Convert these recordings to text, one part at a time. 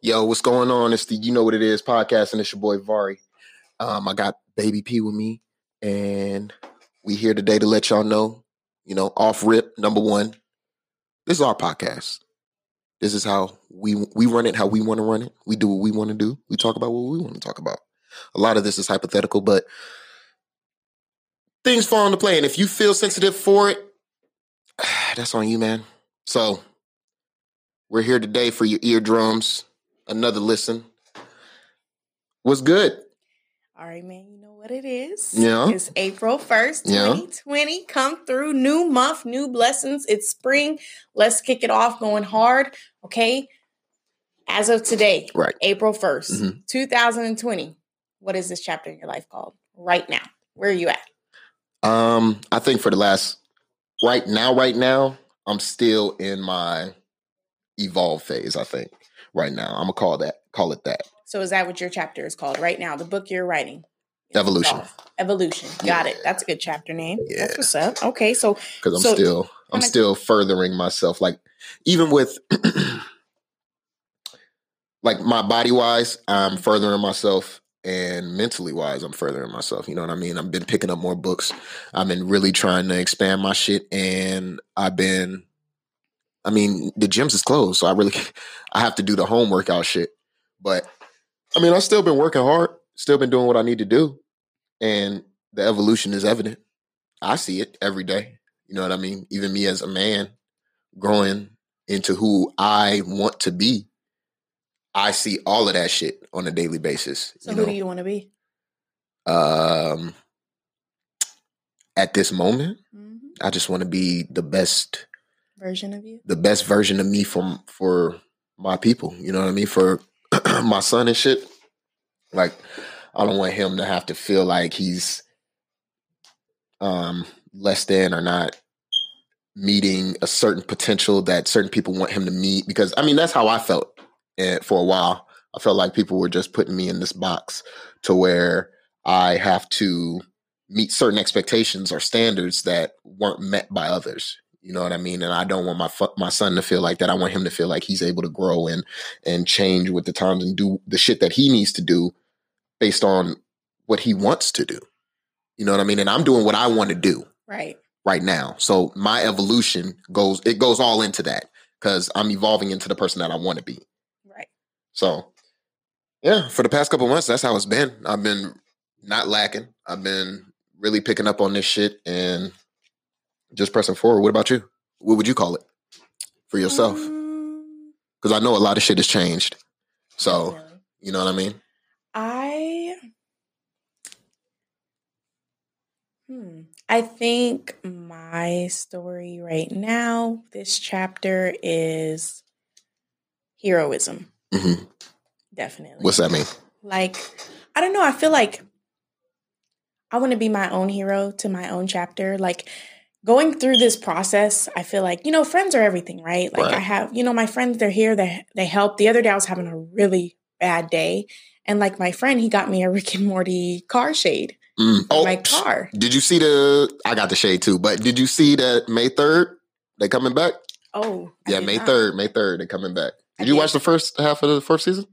Yo, what's going on? It's the You Know What It Is podcast, and it's your boy Vari. Um, I got Baby P with me, and we here today to let y'all know, you know, off rip, number one, this is our podcast. This is how we we run it, how we want to run it. We do what we want to do. We talk about what we want to talk about. A lot of this is hypothetical, but things fall into play. And if you feel sensitive for it, that's on you, man. So we're here today for your eardrums. Another listen. What's good? All right, man. You know what it is. Yeah. It's April 1st, Yeah. 2020. Come through. New month, new blessings. It's spring. Let's kick it off going hard. Okay. As of today, Right. April 1st, Mhm. 2020. What is this chapter in your life called? Right now. Where are you at? Um, I think for the last right now, right now, I'm still in my evolve phase. I think right now, I'm gonna call that call it that So is that what your chapter is called right now? The book you're writing? evolution Evolution. Got it. That's a good chapter name. Yeah. That's what's up. Okay. So because I'm So, still I'm still furthering myself. Like even with like my body wise, I'm furthering myself. And mentally wise, I'm furthering myself. You know what I mean? I've been picking up more books. I've been really trying to expand my shit. And I've been, I mean, the gyms is closed. So I really, I have to do the home workout shit. But I mean, I've still been working hard, still been doing what I need to do. And the evolution is evident. I see it every day. You know what I mean? Even me as a man growing into who I want to be, I see all of that shit on a daily basis. so who know, do you want to be? um, at this moment, Mhm. I just want to be the best, Version of you? the best version of me for for my people. You know what I mean? For my son and shit. Like, I don't want him to have to feel like he's um less than or not meeting a certain potential that certain people want him to meet because i mean that's how i felt eh, for a while i felt like people were just putting me in this box to where i have to meet certain expectations or standards that weren't met by others you know what i mean and i don't want my fu- my son to feel like that i want him to feel like he's able to grow and and change with the times and do the shit that he needs to do based on what he wants to do you know what i mean and i'm doing what i want to do Right. right now. So my evolution goes it goes all into that because I'm evolving into the person that I want to be. Right. So yeah, for the past couple months, that's how it's been. I've been not lacking. I've been really picking up on this shit and just pressing forward. What about you? What would you call it for yourself? Um, Because I know a lot of shit has changed. So you know what I mean? I hmm, I think my story right now, this chapter is heroism. hmm Definitely. What's that mean? like I don't know, I feel like I want to be my own hero to my own chapter. Like going through this process, I feel like, you know, friends are everything, right? Like Right. I have, you know, my friends, they're here, they they help. The other day I was having a really bad day. And like my friend, he got me a Rick and Morty car shade Mm. Oh, my car. did you see the? I got the shade too, but did you see that May third they coming back? Oh, I Yeah, May not. third. May third, they coming back. I Did you did. watch the first half of the first season?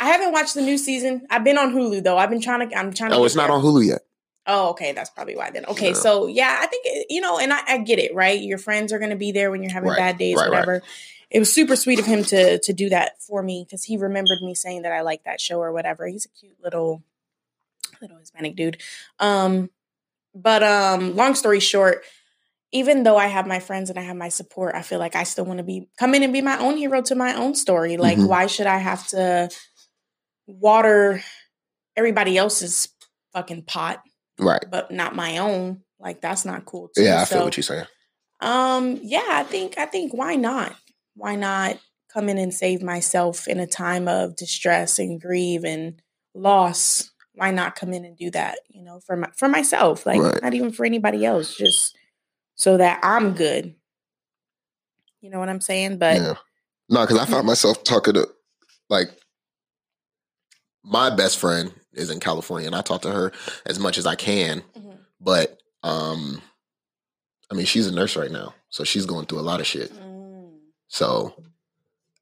I haven't watched the new season. I've been on Hulu though. I've been trying to. I'm trying to. Oh, it's not on Hulu yet. Oh, okay. That's probably why then. Okay, Yeah. so yeah, I think you know, and I, I get it, right? Your friends are going to be there when you're having Right, bad days, right, right. whatever. It was super sweet of him to to do that for me because he remembered me saying that I like that show or whatever. He's a cute little little Hispanic dude. Um, but um, long story short, even though I have my friends and I have my support, I feel like I still want to be come in and be my own hero to my own story. Like, Mhm. why should I have to water everybody else's fucking pot? Right. but not my own. Like that's not cool too. Yeah, I feel what you're saying. Um, yeah, I think I think why not? Why not come in and save myself in a time of distress and grief and loss? Why not come in and do that? You know, for my for myself, like Right. not even for anybody else, just so that I'm good. You know what I'm saying? But yeah. No, because I found myself talking to like my best friend is in California, and I talk to her as much as I can. Mhm. But um, I mean, she's a nurse right now, so she's going through a lot of shit. Mm. So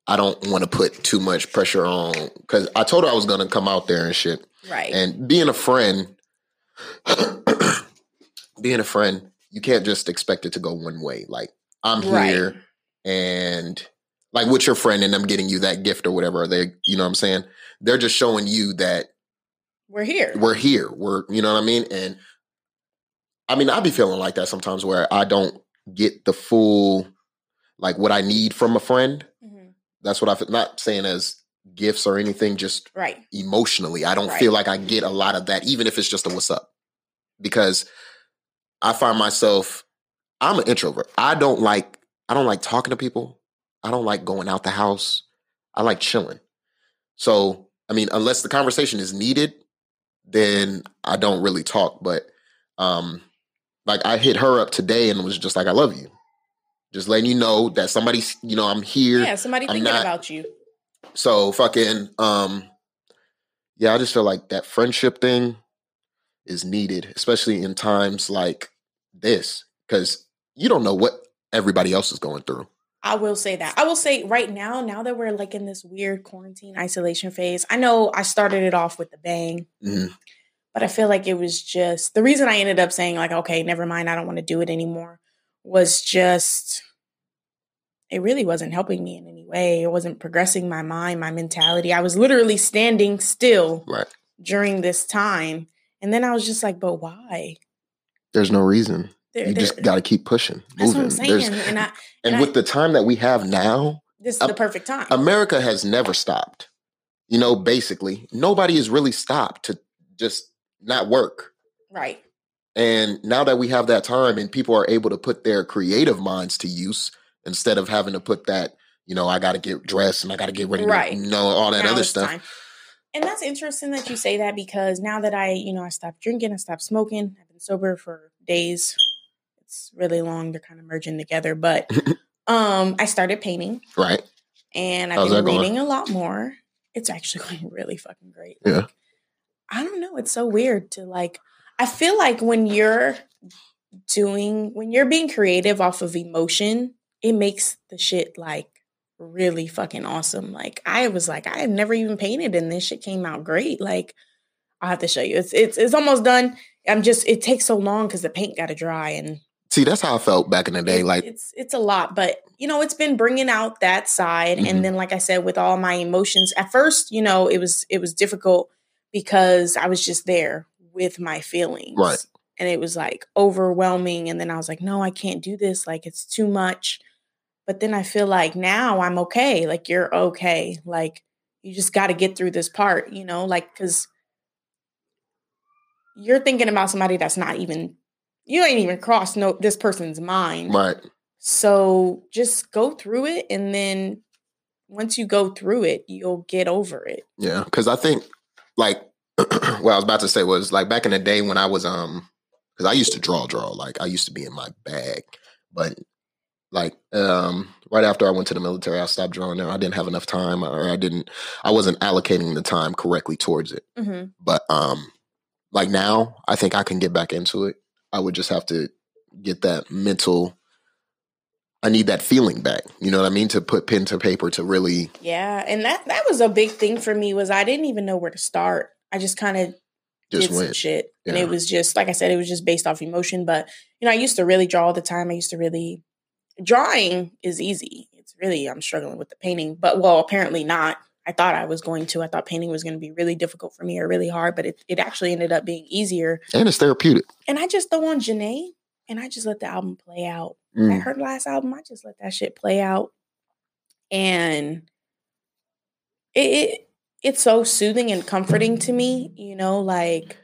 I don't want to put too much pressure on because I told her I was gonna come out there and shit. Right. And being a friend, being a friend, you can't just expect it to go one way. Like I'm Right. here and like with your friend and them getting you that gift or whatever, they you know what I'm saying? They're just showing you that We're here. we're here. We're you know what I mean? And I mean, I'd be feeling like that sometimes where I don't get the full like what I need from a friend. Mhm. That's what I'm not saying as gifts or anything, just Right. emotionally. I don't Right. feel like I get a lot of that, even if it's just a what's up. Because I find myself, I'm an introvert. I don't like, I don't like talking to people. I don't like going out the house. I like chilling. So, I mean, unless the conversation is needed, then I don't really talk. But um, like I hit her up today and was just like, I love you. Just letting you know that somebody's, you know, I'm here. Yeah, somebody I'm thinking not- about you. So fucking um yeah, I just feel like that friendship thing is needed, especially in times like this cuz you don't know what everybody else is going through. I will say that. I will say right now, now that we're like in this weird quarantine isolation phase, I know I started it off with the bang, Mhm. but I feel like it was just the reason I ended up saying, like, okay, never mind, I don't want to do it anymore, was just it really wasn't helping me in any way. It wasn't progressing my mind, my mentality. I was literally standing still Right. during this time. And then I was just like, but why? There's no reason. There- You just got to keep pushing, that's moving. what I'm saying. There's- and I, and and I- with the time that we have now, this is the perfect time. America has never stopped. You know, basically, nobody has really stopped to just not work. right. And now that we have that time and people are able to put their creative minds to use instead of having to put that, you know, I got to get dressed and I got to get ready Right. to, you know, all that Now other stuff. time. And that's interesting that you say that because now that I, you know, I stopped drinking, I stopped smoking, I've been sober for days. It's really long. They're kind of merging together, but um, I started painting Right. and I've How's been that going? a lot more. It's actually going really fucking great. Yeah. Like, I don't know. It's so weird to like. I feel like when you're doing when you're being creative off of emotion, it makes the shit like really fucking awesome. Like I was like, I have never even painted and this shit came out great. Like I'll have to show you. It's it's it's almost done. I'm just it takes so long because the paint got to dry and See, that's how I felt back in the day. Like, it's it's a lot, but you know, it's been bringing out that side. Mhm. And then, like I said, with all my emotions, at first, you know, it was it was difficult because I was just there with my feelings, Right. And it was like overwhelming. And then I was like, no, I can't do this. Like it's too much. But then I feel like now I'm okay. Like you're okay. Like you just got to get through this part, you know, like because you're thinking about somebody that's not even you ain't even crossed no this person's mind. right. So just go through it and then once you go through it, you'll get over it. Yeah. Cause I think, like, what I was about to say was like back in the day when I was, um, cause I used to draw, draw. Like, I used to be in my bag. But, like, um, right after I went to the military, I stopped drawing there. I didn't have enough time or I didn't, I wasn't allocating the time correctly towards it. Mm-hmm. But um like now, I think I can get back into it. I would just have to get that mental I need that feeling back. You know what I mean? To put pen to paper to really Yeah, and that that was a big thing for me was I didn't even know where to start. I just kind of just did some went. shit, and it was just like I said, it was just based off emotion. But you know, I used to really draw all the time. I used to really drawing is easy. It's really I'm struggling with the painting, but well, apparently not. I thought I was going to. I thought painting was going to be really difficult for me or really hard, but it, it actually ended up being easier. And it's therapeutic. And I just throw on Jhené and I just let the album play out. I Mm. heard last album, I just let that shit play out. And it, it it's so soothing and comforting to me, you know, like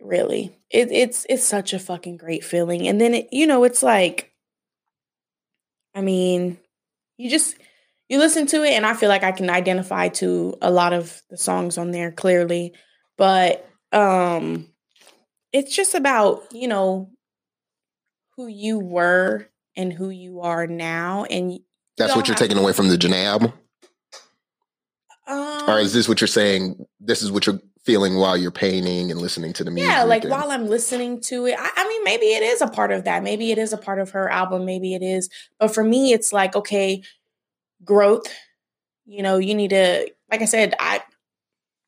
really. It, it's it's such a fucking great feeling. And then it, you know, it's like I mean, you just you listen to it and I feel like I can identify to a lot of the songs on there clearly. But um it's just about, you know, who you were and who you are now and That's what you're taking away from the Jhené album? um Or is this what you're saying? This is what you're feeling while you're painting and listening to the music? yeah like and- while i'm listening to it I, I mean maybe it is a part of that maybe it is a part of her album maybe it is but for me it's like okay growth. You know, you need to, like I said, I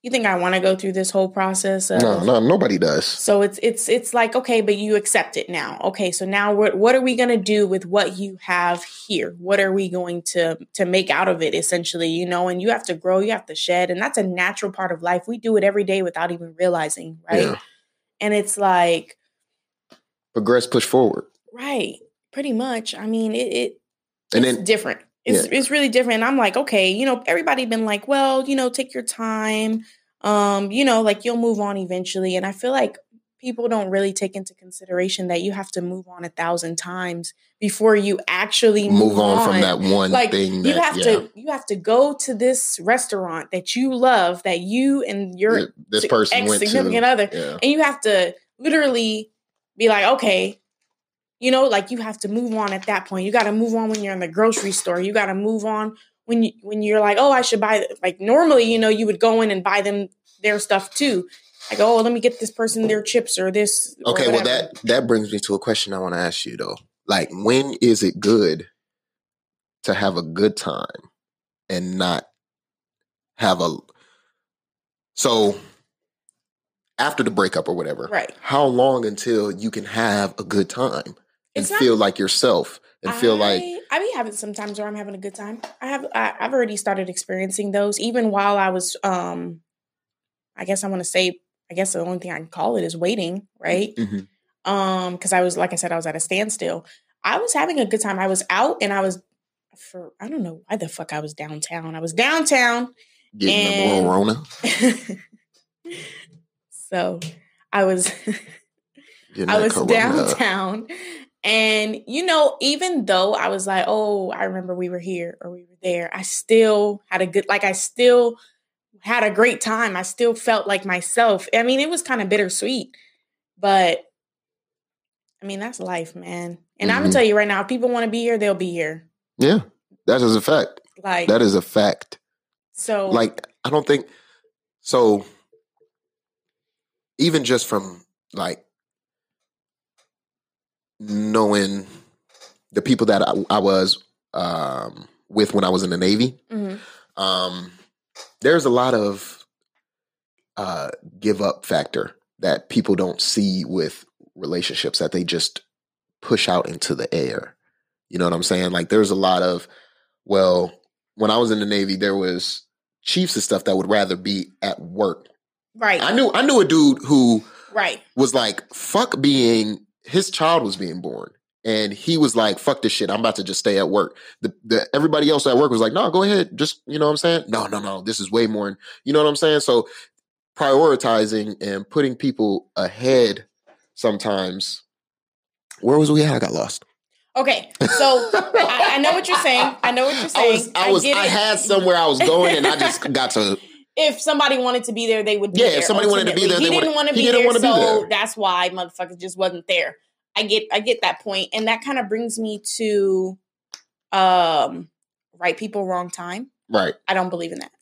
you think I want to go through this whole process? Of, no, no, nobody does. So it's it's it's like okay, but you accept it now. Okay, so now what what are we going to do with what you have here? What are we going to to make out of it? Essentially, you know, and you have to grow, you have to shed, and that's a natural part of life. We do it every day without even realizing, right? Yeah. And it's like progress, push forward. Right, pretty much. I mean, it, it and then different. It's yeah. it's really different. I'm like, okay, you know, everybody been like, well, you know, take your time. Um, you know, like you'll move on eventually. And I feel like people don't really take into consideration that you have to move on a thousand times before you actually move, move on, on, from that one like, thing. That, you have yeah. to you have to go to this restaurant that you love, that you and your this person ex significant other, yeah. and you have to literally be like, okay, you know, like you have to move on at that point. You got to move on when you're in the grocery store. You got to move on when you when you're like, oh, I should buy. Like normally, you know, you would go in and buy them their stuff too. Like, oh, let me get this person their chips or this. Okay, or well that that brings me to a question I want to ask you though. Like, when is it good to have a good time and not have a so after the breakup or whatever? Right. How long until you can have a good time? And not, feel like yourself and I, feel like I be having sometimes where I'm having a good time. I have I, have already started experiencing those even while I was um I guess I want to say I guess the only thing I can call it is waiting, right? Mm-hmm. Um because I was like I said I was at a standstill. I was having a good time. I was out and I was for I don't know why the fuck I was downtown. I was downtown getting and, the Rona. so I was I was downtown and, you know, even though I was like, oh, I remember we were here or we were there, I still had a good, like, I still had a great time. I still felt like myself. I mean, it was kind of bittersweet, but I mean, that's life, man. And mm-hmm. I'm gonna tell you right now, if people want to be here, they'll be here. Yeah, that is a fact. Like, that is a fact. So, like, I don't think so. Even just from like knowing the people that I, I was um, with when I was in the Navy, mm-hmm. um, there's a lot of uh, give up factor that people don't see with relationships that they just push out into the air. You know what I'm saying? Like there's a lot of, well, when I was in the Navy, there was chiefs and stuff that would rather be at work. Right. I knew I knew a dude who right was like, fuck being his child was being born and he was like, "Fuck this shit! I'm about to just stay at work." The, the everybody else at work was like, "No, go ahead, just you know what I'm saying." No, no, no, this is way more. You know what I'm saying? So prioritizing and putting people ahead sometimes. Where was we at? I got lost. Okay, so I, I, know what you're saying. I know what you're saying. I was, I, was, I, I had somewhere I was going, and I just got to if somebody wanted to be there, they would. yeah, if somebody ultimately. wanted to be there, he didn't want to be there, so be there. that's why motherfuckers just wasn't there. I get, I get that point, and that kind of brings me to, um, right people, wrong time. Right. I don't believe in that.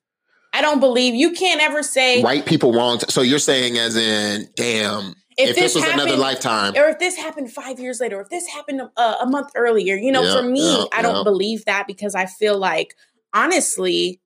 I don't believe you can't ever say right people, wrong. T- so you're saying, as in, damn. If, if this, this, was happened, another lifetime, or if this happened five years later, or if this happened uh, a month earlier, you know, yeah, for me, yeah, I don't yeah. believe that because I feel like, honestly,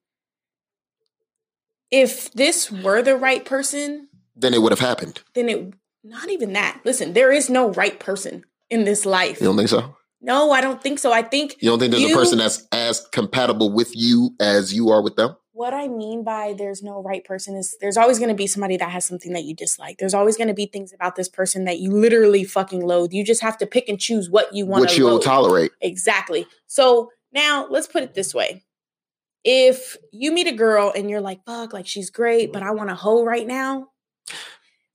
if this were the right person, then it would have happened. Then it not even that. Listen, there is no right person in this life. You don't think so? No, I don't think so. I think you don't think there's you, a person that's as compatible with you as you are with them. What I mean by there's no right person is there's always going to be somebody that has something that you dislike. There's always going to be things about this person that you literally fucking loathe. You just have to pick and choose what you want. To What you'll loathe. tolerate. Exactly. So now let's put it this way: if you meet a girl and you're like, fuck, like she's great, but mm-hmm. I want a hoe right now.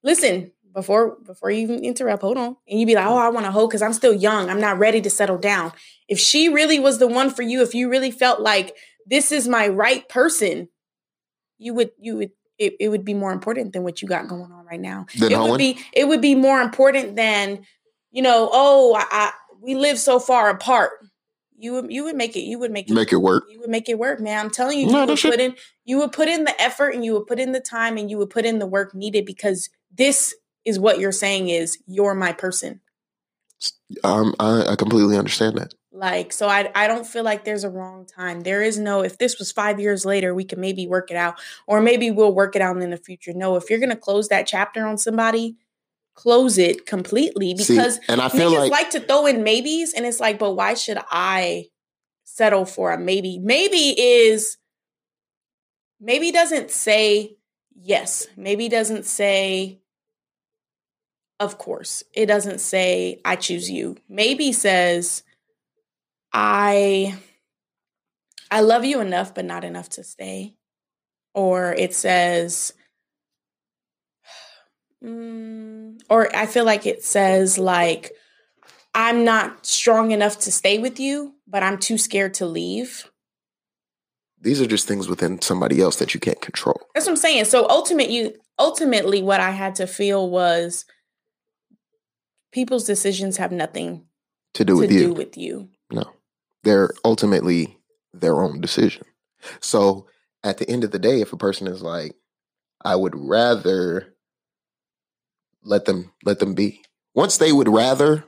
Listen, before before you even interrupt, hold on. And you be like, oh, mm-hmm. I want a hoe because I'm still young. I'm not ready to settle down. If she really was the one for you, if you really felt like this is my right person, you would you would it, it would be more important than what you got going on right now. Then it would be it would be more important than, you know, oh, I, I we live so far apart you would you would make it you would make it make it work. You would make it work, man. I'm telling you, no, you would put in you would put in the effort and you would put in the time and you would put in the work needed because this is what you're saying is you're my person. Um, I, I completely understand that. Like, so I, I don't feel like there's a wrong time. There is no, if this was five years later, we could maybe work it out, or maybe we'll work it out in the future. No, if you're going to close that chapter on somebody, close it completely because See, and I feel like, like to throw in maybes. And it's like, but why should I settle for a maybe? Maybe is, maybe doesn't say yes. Maybe doesn't say, of course. It doesn't say, I choose you. Maybe says, I I love you enough but not enough to stay. Or it says mm, or I feel like it says like I'm not strong enough to stay with you, but I'm too scared to leave. these are just things within somebody else that you can't control. That's what I'm saying. So ultimate you ultimately what I had to feel was people's decisions have nothing To do to with do you. with you. No. They're ultimately their own decision. So at the end of the day, if a person is like, I would rather let them let them be. Once they would rather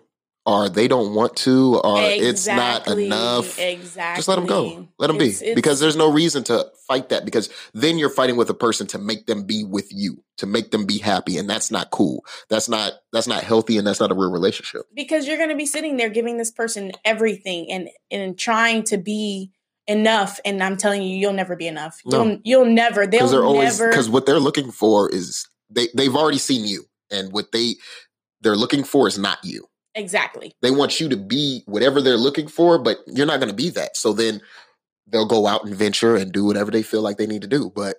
or they don't want to or it's not enough, Exactly. just let them go. Let them It's- be. it's- Because there's no reason to fight that because then you're fighting with a person to make them be with you, to make them be happy and that's not cool. That's not that's not healthy and that's not a real relationship. because you're going to be sitting there giving this person everything and and trying to be enough and i'm telling you you'll never be enough No. you'll you'll never they'll always never because what they're looking for is they they've already seen you and what they they're looking for is not you. Exactly. They want you to be whatever they're looking for but you're not going to be that. So then they'll go out and venture and do whatever they feel like they need to do. But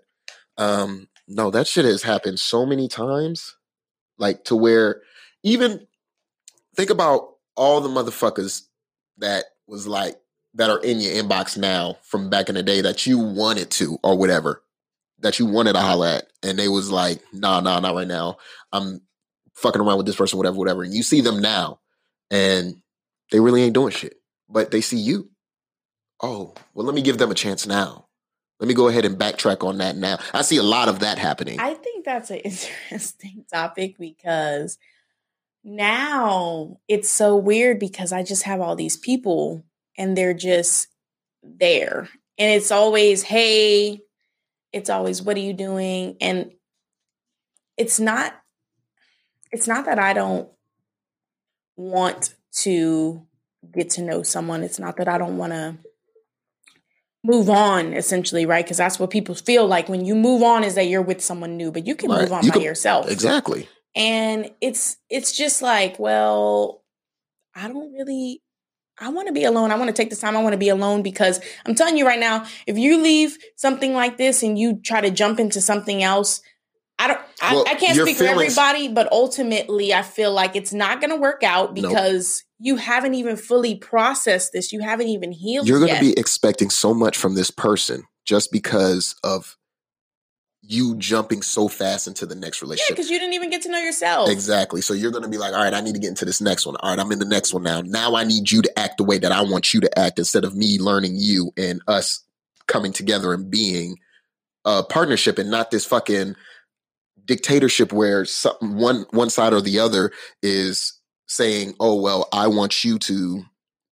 um no that shit has happened so many times like to where even think about all the motherfuckers that was like that are in your inbox now from back in the day that you wanted to or whatever that you wanted to uh-huh. holler at and they was like nah nah not right now. I'm fucking around with this person whatever whatever. And you see them now and they really ain't doing shit but they see you. Oh well let me give them a chance now. Let me go ahead and backtrack on that now. I see a lot of that happening. I think that's an interesting topic because now it's so weird because i just have all these people and they're just there. And it's always hey it's always what are you doing? And it's not it's not that i don't want to get to know someone. It's not that i don't want to move on essentially right? Because that's what people feel like when you move on is that you're with someone new but you can Right. move on You by can- yourself. Exactly. And it's it's just like well i don't really i want to be alone. I want to take this time. I want to be alone because i'm telling you right now if you leave something like this and you try to jump into something else i don't i, Well, I can't speak feelings- for everybody but ultimately i feel like it's not going to work out Nope. because you haven't even fully processed this. You haven't even healed you're going to be expecting so much from this person just because of you jumping so fast into the next relationship. yeah because you didn't even get to know yourself Exactly. So you're going to be like, all right, I need to get into this next one. All right, I'm in the next one now. Now I need you to act the way that I want you to act instead of me learning you and us coming together and being a partnership and not this fucking dictatorship where some, one one side or the other is saying, "Oh well, I want you to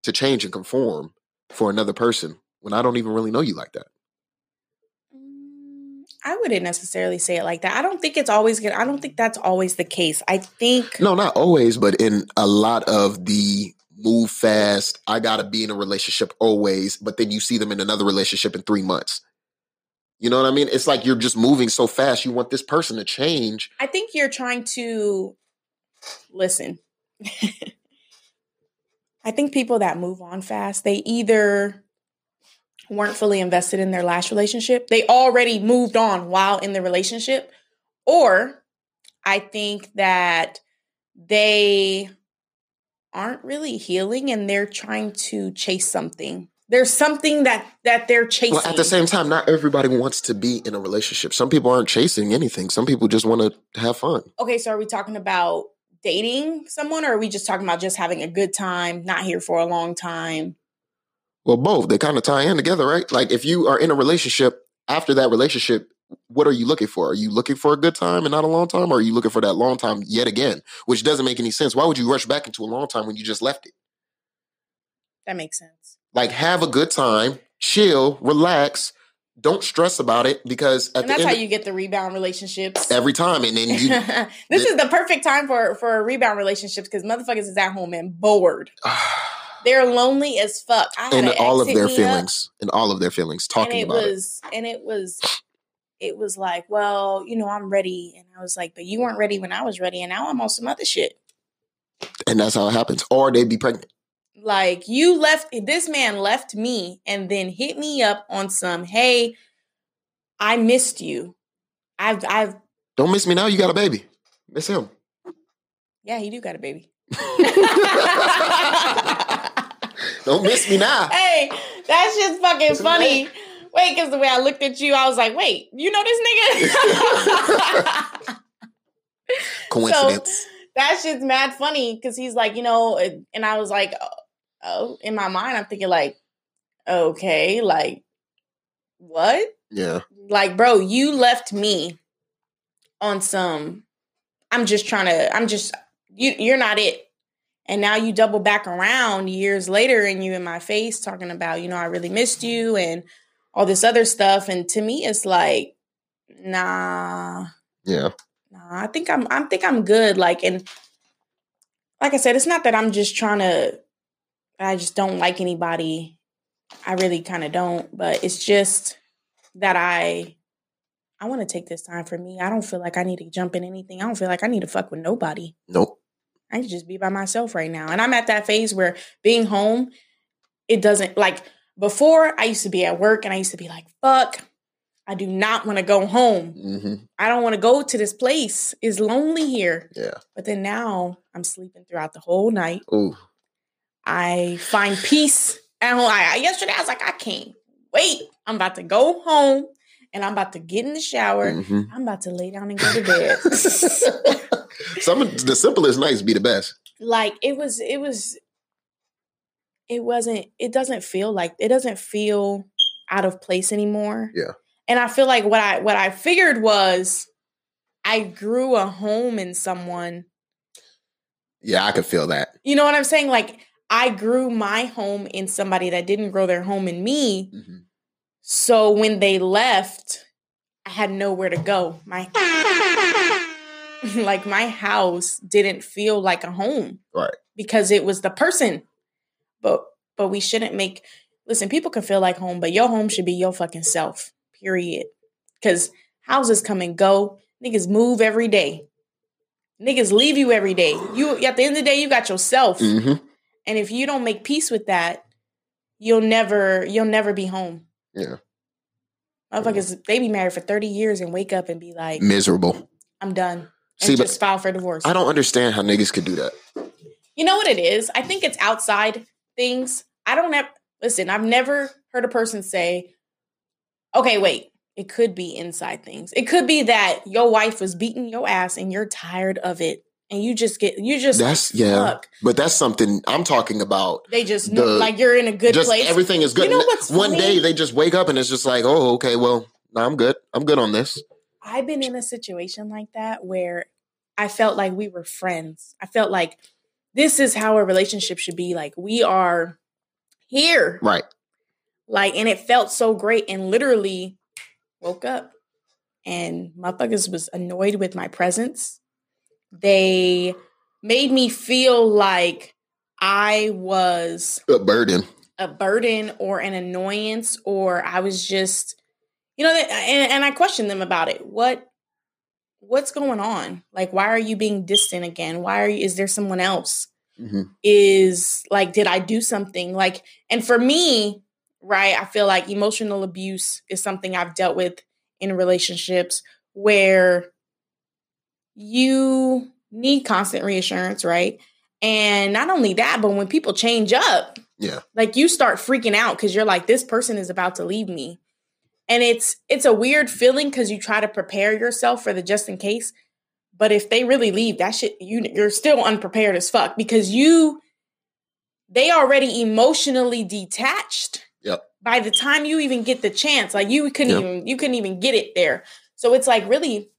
to change and conform for another person." When I don't even really know you like that. I wouldn't necessarily say it like that. I don't think it's always good. I don't think that's always the case. I think No, not always, but in a lot of the move fast, I gotta be in a relationship always, but then you see them in another relationship in three months. You know what I mean? It's like you're just moving so fast. You want this person to change. I think you're trying to listen. I think people that move on fast, they either weren't fully invested in their last relationship, they already moved on while in the relationship, or I think that they aren't really healing and they're trying to chase something. There's something that that they're chasing. Well, at the same time, not everybody wants to be in a relationship. Some people aren't chasing anything. Some people just want to have fun. okay, so are we talking about dating someone or are we just talking about just having a good time, not here for a long time? Well, both. They kind of tie in together, right? Like if you are in a relationship, after that relationship, what are you looking for? Are you looking for a good time and not a long time? Or are you looking for that long time yet again? Which doesn't make any sense. Why would you rush back into a long time when you just left it? That makes sense. Like have a good time, chill, relax. Don't stress about it because at the end. And the that's how you get the rebound relationships. every time, and then you this is the perfect time for for rebound relationships because motherfuckers is at home and bored. They're lonely as fuck. I and all of their me up, feelings and all of their feelings and talking about it. and it was it was like, well, you know, I'm ready, and I was like, but you weren't ready when I was ready, and now I'm on some other shit. And that's how it happens. Or they'd be pregnant. Like you left this man left me and then hit me up on some, hey, I missed you. I've I've Don't miss me now. You got a baby. Miss him. yeah, he do got a baby. Don't miss me now. hey, that's just fucking funny. Wait, because the way I looked at you, I was like, wait, you know this nigga? Coincidence. that's just mad funny because he's like, you know, and I was like, oh, oh, in my mind, I'm thinking like, okay, like, what? yeah. Like, bro, you left me on some. I'm just trying to. I'm just you. You're not it. And now you double back around years later, and you in my face talking about, you know, I really missed you and all this other stuff. And to me, it's like, nah, Yeah. nah. I think I'm. I think I'm good. Like, and like I said, it's not that I'm just trying to. I just don't like anybody. I really kind of don't. But it's just that I I want to take this time for me. I don't feel like I need to jump in anything. I don't feel like I need to fuck with nobody. Nope. I can just be by myself right now. And I'm at that phase where being home, it doesn't like before I used to be at work and I used to be like, fuck, I do not want to go home. hmm I don't want to go to this place. It's lonely here. Yeah. But then now I'm sleeping throughout the whole night. Ooh. I find peace at home. I, yesterday I was like, I can't wait. I'm about to go home and I'm about to get in the shower. hmm I'm about to lay down and go to bed. Some of the simplest nights be the best. like it was, it was, it wasn't, it doesn't feel like, it doesn't feel out of place anymore. Yeah. And I feel like what I, what I figured was I grew a home in someone Yeah, I could feel that. You know what I'm saying? Like I grew my home in somebody that didn't grow their home in me. Mhm. So when they left, I had nowhere to go. My like my house didn't feel like a home. Right. Because it was the person. But but we shouldn't make listen, people can feel like home, but your home should be your fucking self. Period. Cuz houses come and go. Niggas move every day. Niggas leave you every day. You at the end of the day, you got yourself. hmm And if you don't make peace with that, you'll never you'll never be home. Yeah. Motherfuckers, they be married for 30 years and wake up and be like, Miserable. I'm done. And See, but just file for divorce. I don't understand how niggas could do that. You know what it is? I think it's outside things. I don't have listen, I've never heard a person say, okay, wait, it could be inside things. It could be that your wife was beating your ass and you're tired of it. And you just get you just That's yeah. fuck. But that's something I'm talking about. They just The- like you're in a good just place. everything is good. You know what's One funny? day they just wake up and it's just like, oh, okay, well, no, I'm good. I'm good on this. I've been in a situation like that where I felt like we were friends. I felt like this is how a relationship should be. Like we are here. Right. Like, and it felt so great. And literally woke up and motherfuckers was annoyed with my presence. They made me feel like I was A burden. a burden or an annoyance or I was just you know that- and, and I questioned them about it. What what's going on? Like why are you being distant again? Why are you is there someone else? hmm Is like did I do something? Like and for me, right, I feel like emotional abuse is something I've dealt with in relationships where you need constant reassurance, right? And not only that, but when people change up, Yeah. like you start freaking out because you're like, this person is about to leave me. And it's it's a weird feeling because you try to prepare yourself for the just in case. But if they really leave, that shit you you're still unprepared as fuck because you they already emotionally detached Yep. by the time you even get the chance. Like you couldn't Yep. even you couldn't even get it there. So it's like really,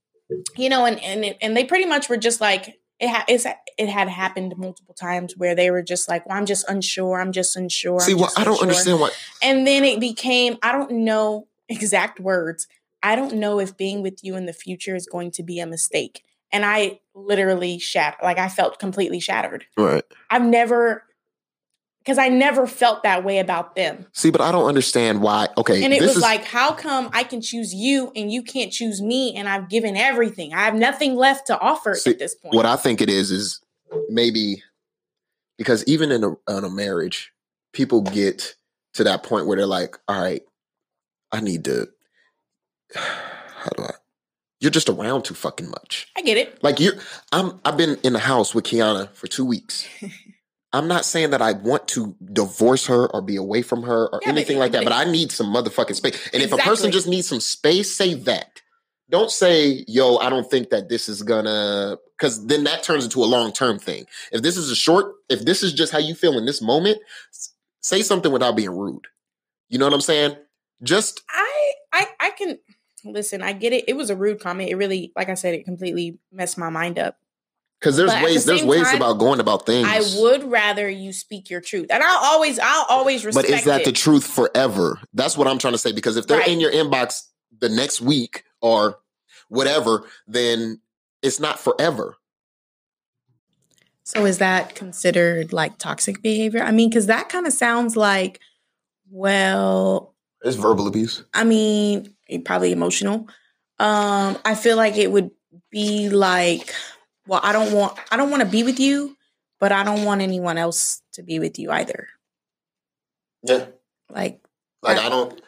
you know, and and and they pretty much were just like, it ha- it's, it had happened multiple times where they were just like, "Well, I'm just unsure. I'm just unsure." See, I'm well, I don't unsure." understand why. And then it became, I don't know exact words. I don't know if being with you in the future is going to be a mistake. And I literally shattered, like I felt completely shattered. Right. I've never, because I never felt that way about them. See, but I don't understand why. Okay, And it was is like, how come I can choose you and you can't choose me? And I've given everything. I have nothing left to offer See, at this point. what I think it is is maybe because even in a, in a marriage, people get to that point where they're like, "All right, I need to." How do I? You're just around too fucking much. I get it. Like you, I'm. I've been in the house with Kiana for two weeks. I'm not saying that I want to divorce her or be away from her or Yeah, but- anything like that, but- but I need some motherfucking space. And if a person just needs some space, say that. Don't say, yo, I don't think that this is gonna, because then that turns into a long term thing. If this is a short, if this is just how you feel in this moment, say something without being rude. You know what I'm saying? Just I I I can listen, I get it. It was a rude comment. It really, like I said, it completely messed my mind up. because there's But at the ways, there's ways time, about going about things. I would rather you speak your truth. And I'll always I'll always respect. but is that it. the truth forever? That's what I'm trying to say. Because if they're Right. in your inbox the next week or whatever, then it's not forever. So is that considered like toxic behavior? I mean, because that kind of sounds like, well, It's verbal abuse. I mean, probably emotional. Um, I feel like it would be like, well, I don't want I don't want to be with you, but I don't want anyone else to be with you either. Yeah. Like Like I don't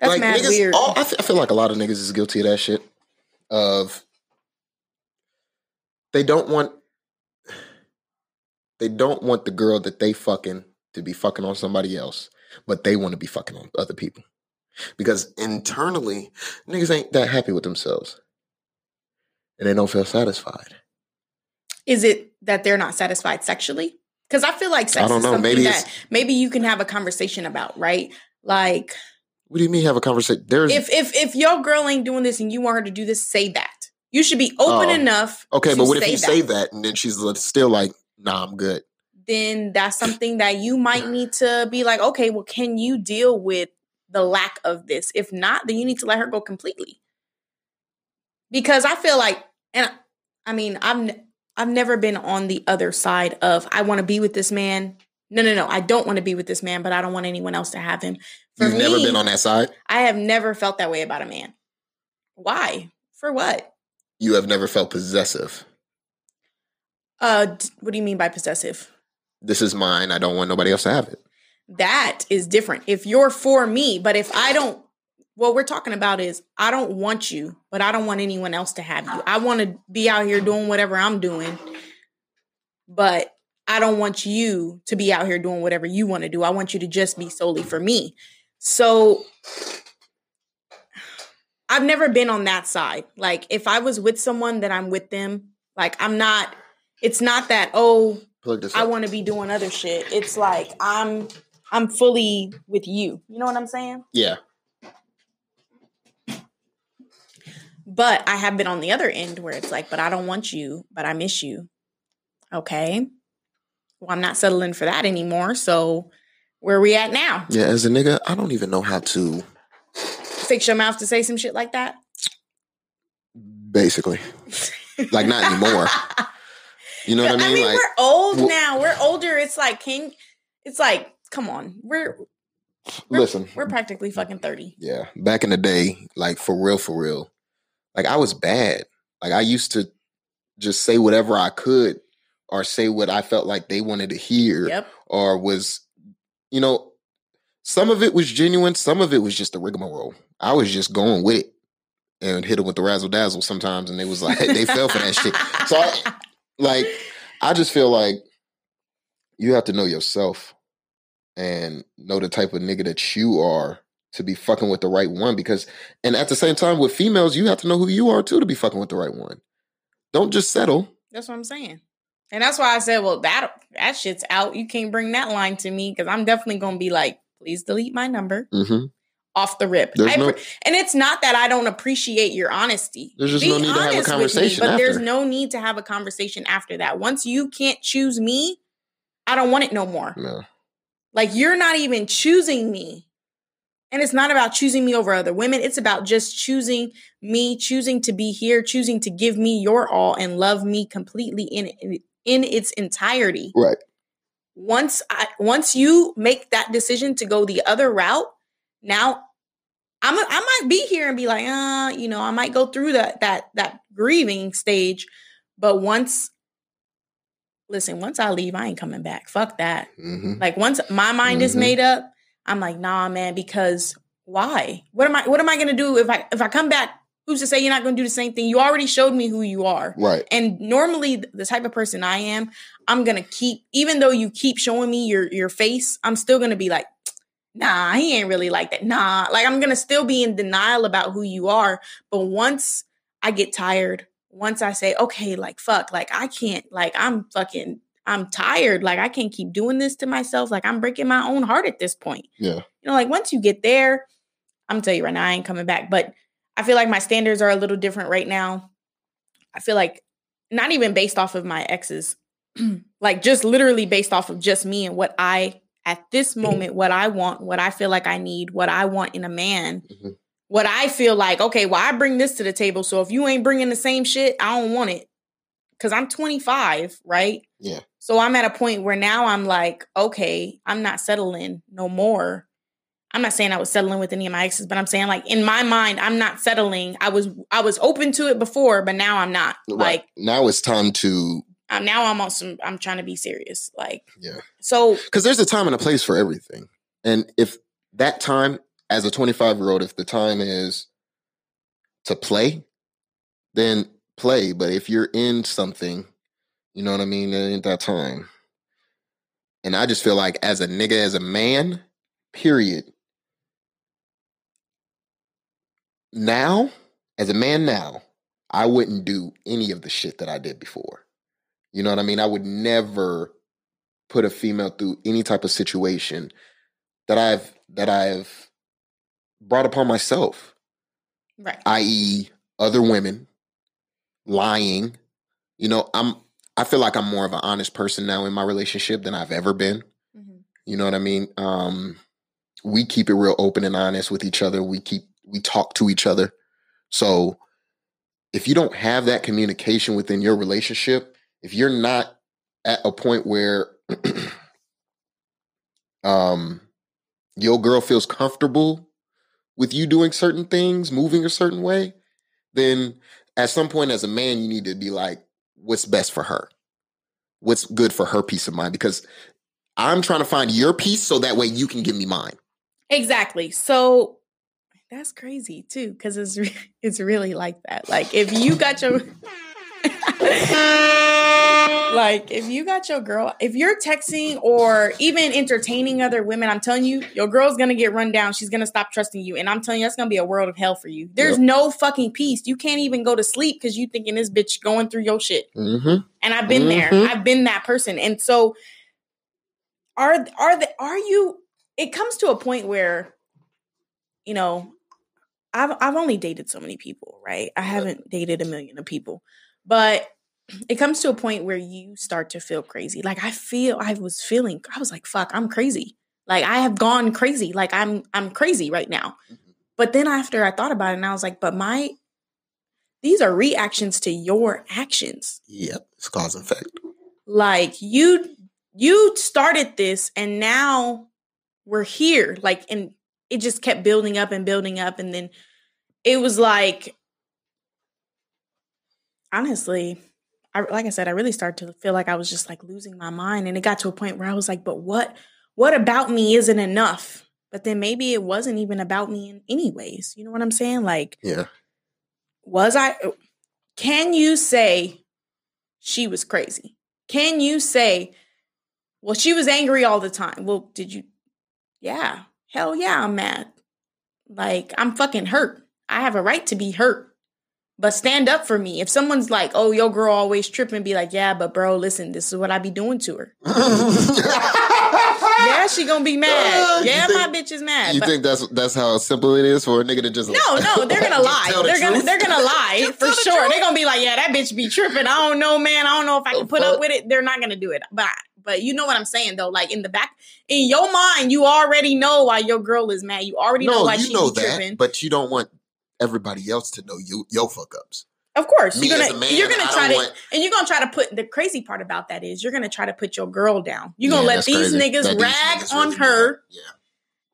that's like mad niggas. weird. All, I, I feel like a lot of niggas is guilty of that shit. Of they don't want they don't want the girl that they fucking to be fucking on somebody else, but they want to be fucking on other people because internally niggas ain't that happy with themselves, and they don't feel satisfied. Is it that they're not satisfied sexually? Because I feel like sex I don't is know. something Maybe that maybe you can have a conversation about, right? Like What do you mean have a conversation? There's if if if your girl ain't doing this and you want her to do this, say that. You should be open Oh. enough. okay, but what if you that. say that and then she's still like, "Nah, I'm good." Then that's something that you might need to be like, okay, well, can you deal with the lack of this? If not, then you need to let her go completely. Because I feel like, and I, I mean, I've n- I've never been on the other side of I want to be with this man. No, no, no, I don't want to be with this man, but I don't want anyone else to have him. For You've never been on that side. I have never felt that way about a man. Why? For what? You have never felt possessive. Uh, what do you mean by possessive? This is mine. I don't want nobody else to have it. That is different. If you're for me, but if I don't, what we're talking about is I don't want you, but I don't want anyone else to have you. I want to be out here doing whatever I'm doing, but I don't want you to be out here doing whatever you want to do. I want you to just be solely for me. So I've never been on that side. Like if I was with someone that I'm with them, like I'm not it's not that oh Plug this I want to be doing other shit. It's like I'm I'm fully with you. You know what I'm saying? yeah. But I have been on the other end where it's like, but I don't want you, but I miss you. Okay. Well, I'm not settling for that anymore. So where are we at now? Yeah, as a nigga, I don't even know how to Fix your mouth to say some shit like that? basically. Like not anymore. You know what I mean? I like we're old Well- now. We're older. It's like, can it's like, come on. We're we're, listen. we're practically fucking 30. Yeah. Back in the day, like for real, for real. Like I was bad. Like I used to just say whatever I could or say what I felt like they wanted to hear Yep. or was, you know, some of it was genuine, some of it was just a rigmarole. I was just going with it and hit them with the razzle dazzle sometimes, and they was like they fell for that shit. So I, like, I just feel like you have to know yourself and know the type of nigga that you are to be fucking with the right one. Because, and at the same time, with females, you have to know who you are too to be fucking with the right one. Don't just settle. That's what I'm saying. And that's why I said, well, that that shit's out. You can't bring that line to me because I'm definitely gonna be like, please delete my number. Mm-hmm. Off the rip. I no- and it's not that I don't appreciate your honesty. There's just Be no need to have a honest with me, conversation but there's no need to have a conversation after that. Once you can't choose me, I don't want it no more. No. Like you're not even choosing me. And it's not about choosing me over other women. It's about just choosing me, choosing to be here, choosing to give me your all and love me completely in in, in its entirety. Right. Once I once you make that decision to go the other route, now I'm a, I might be here and be like, uh, you know, I might go through that that that grieving stage, but once listen, once I leave, I ain't coming back. Fuck that. hmm Like once my mind is Mhm. made up, I'm like, nah, man, because why? What am I what am I gonna do if I if I come back? Who's to say you're not gonna do the same thing? You already showed me who you are. Right. And normally the type of person I am, I'm gonna keep, even though you keep showing me your your face, I'm still gonna be like, nah, he ain't really like that. Nah. Like I'm gonna still be in denial about who you are. But once I get tired, once I say, okay, like fuck, like I can't, like I'm fucking I'm tired. Like I can't keep doing this to myself. Like I'm breaking my own heart at this point. Yeah. You know, like once you get there, I'm gonna tell you right now, I ain't coming back. But I feel like my standards are a little different right now. I feel like not even based off of my exes, like just literally based off of just me and what I at this moment, what I want, what I feel like I need, what I want in a man. Mhm. What I feel like, okay, well, I bring this to the table. So if you ain't bringing the same shit, I don't want it. Cause I'm 25, right? Yeah. So I'm at a point where now I'm like, okay, I'm not settling no more. I'm not saying I was settling with any of my exes, but I'm saying like in my mind, I'm not settling. I was I was open to it before, but now I'm not. Right. Like now it's time to I'm, now I'm on some. I'm trying to be serious. Like yeah. so. Because there's a time and a place for everything. And if that time, as a 25 year old, if the time is to play, then play. But if you're in something, you know what I mean, it ain't that time. And I just feel like as a nigga, as a man, period. Now, as a man now, I wouldn't do any of the shit that I did before. You know what I mean? I would never put a female through any type of situation that I've that I've brought upon myself, Right. i.e., other women lying. You know, I'm I feel like I'm more of an honest person now in my relationship than I've ever been. Mhm. You know what I mean? Um, we keep it real open and honest with each other. We keep we talk to each other. So if you don't have that communication within your relationship, if you're not at a point where um your girl feels comfortable with you doing certain things, moving a certain way, then at some point as a man you need to be like what's best for her? What's good for her peace of mind because I'm trying to find your peace so that way you can give me mine. Exactly. So that's crazy too, because it's re- it's really like that. Like if you got your like if you got your girl, if you're texting or even entertaining other women, I'm telling you, your girl's gonna get run down. She's gonna stop trusting you, and I'm telling you, that's gonna be a world of hell for you. There's Yep. no fucking peace. You can't even go to sleep because you thinking this bitch going through your shit. Mm-hmm. and I've been there. Mhm. I've been that person. And so are are the are you it comes to a point where you know I've I've only dated so many people, right? I haven't dated a million of people. But it comes to a point where you start to feel crazy. Like I feel I was feeling I was like fuck, I'm crazy. Like I have gone crazy. Like I'm I'm crazy right now. Mm-hmm. But then after I thought about it and I was like, but my these are reactions to your actions Yep. It's cause and effect. like you you started this and now we're here like and it just kept building up and building up and then it was like honestly I, like i said i really started to feel like i was just like losing my mind and it got to a point where i was like but what what about me isn't enough but then maybe it wasn't even about me in anyways you know what i'm saying like Yeah. was I can you say she was crazy? Can you say, well, she was angry all the time? Well, did you yeah. Hell yeah, I'm mad. Like I'm fucking hurt. I have a right to be hurt. But stand up for me. If someone's like, "Oh, your girl always tripping," be like, "Yeah, but bro, listen, this is what I be doing to her." yeah, she gonna be mad. Uh, yeah, You my bitch is mad. You but- think that's that's how simple it is for a nigga to just no, no, they're gonna lie. The They're gonna they're gonna lie for the sure. truth. They're gonna be like, yeah, that bitch be tripping. I don't know, man. I don't know if I can put up with it. They're not gonna do it. But but you know what I'm saying though. Like in the back, in your mind, you already know why your girl is mad. You already know No, why you she know be that, tripping. but you don't want everybody else to know you your fuck ups. Of course, Me you're gonna man, you're gonna try to want- and you're gonna try to put the crazy part about that is you're gonna try to put your girl down. You're Yeah, gonna let these crazy. niggas That these rag niggas on really her. Yeah.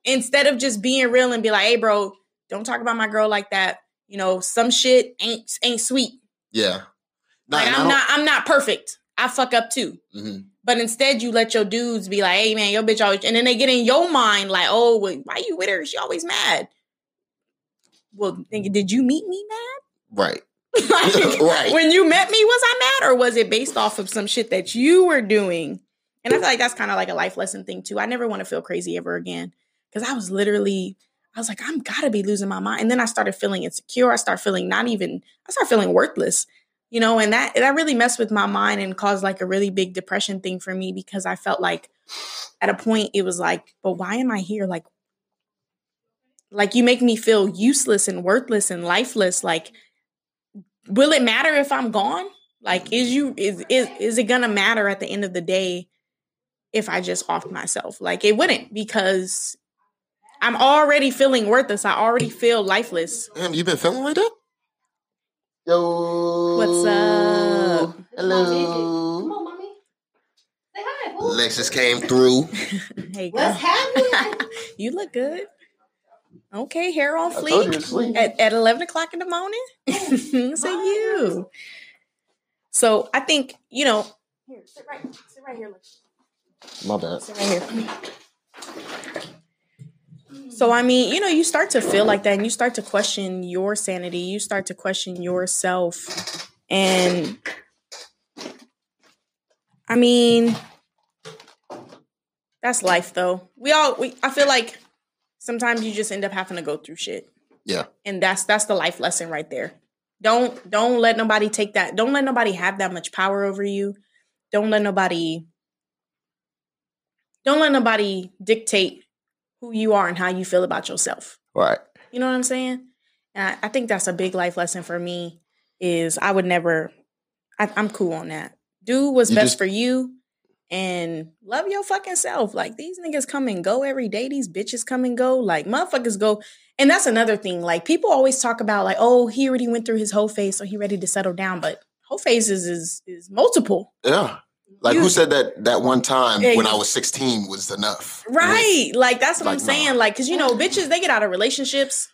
instead of just being real and be like, hey, bro, don't talk about my girl like that. You know, some shit ain't ain't sweet. Yeah. Nah, like I'm don't- I'm not perfect. I fuck up too. Mhm. But instead, you let your dudes be like, "Hey, man, your bitch always," and then they get in your mind like, "Oh, why you with her? She always mad." Well, did you meet me Right. mad? like, Right. When you met me, was I mad, or was it based off of some shit that you were doing? And I feel like that's kind of like a life lesson thing too. I never want to feel crazy ever again because I was literally, I was like, I'm gotta be losing my mind. And then I started feeling insecure. I started feeling not even, I started feeling worthless you know and that that really messed with my mind and caused like a really big depression thing for me because i felt like at a point it was like but why am i here like like you make me feel useless and worthless and lifeless like will it matter if i'm gone like is you is is, is it gonna matter at the end of the day if i just offed myself like it wouldn't because i'm already feeling worthless i already feel lifeless Damn, you been feeling like that? Yo. What's up? Hello. Come on, mommy. Say hi. Boo. Lexus came through. hey What's happening? You look good. Okay, hair on I told you fleek at, at 11 o'clock in the morning. Oh, Say you. So I think, you know, here, sit right, sit right here. Look. My bad. Sit right here. So I mean, you know, you start to feel like that and you start to question your sanity. You start to question yourself. And I mean, that's life though. We all we I feel like sometimes you just end up having to go through shit. Yeah. And that's that's the life lesson right there. Don't don't let nobody take that. Don't let nobody have that much power over you. Don't let nobody don't let nobody dictate who you are and how you feel about yourself. Right. You know what I'm saying? And I, I think that's a big life lesson for me. Is I would never. I, I'm cool on that. Do what's You best just- for you, and love your fucking self. Like these niggas come and go every day. These bitches come and go. Like motherfuckers go. And that's another thing. Like people always talk about like, oh, he already went through his whole phase, so he ready to settle down. But whole phases is is multiple. Yeah. Like You- who said that that one time Ex- when I was 16 was enough? Right. Like that's what I'm saying. nah. Like, cause you know, bitches, they get out of relationships.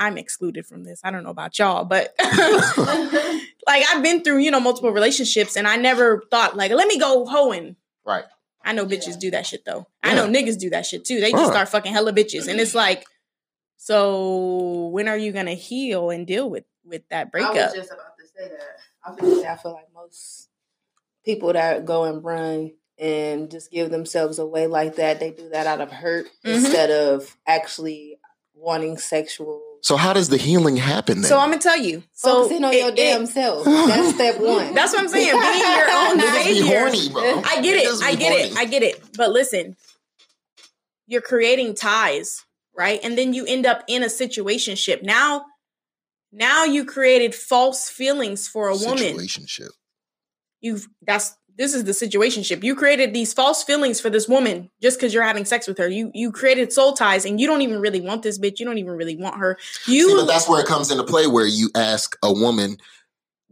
I'm excluded from this. I don't know about y'all, but like I've been through, you know, multiple relationships and I never thought like, let me go hoeing. Right. I know bitches do that shit though. I know niggas do that shit too. They just Huh. start fucking hella bitches. And it's like, so when are you gonna heal and deal with with that I breakup? was just about to say that. I feel, I feel like most people that go and run and just give themselves away like that, they do that out of hurt Mhm. instead of actually wanting sexual. So how does the healing happen then? so I'm gonna tell you. So Focusing on it- your it- damn self. That's step one. That's what I'm saying. Being your own Niggas be savior. horny, bro. I get it. Niggas I be get it. I get it. But listen, you're creating ties, right? And then you end up in a situationship. Now, now you created false feelings for a woman. Situationship. You've that's this is the situation ship. You created these false feelings for this woman just because you're having sex with her. You you created soul ties, and you don't even really want this bitch. You don't even really want her. See, You but that's where it comes into play where you ask a woman,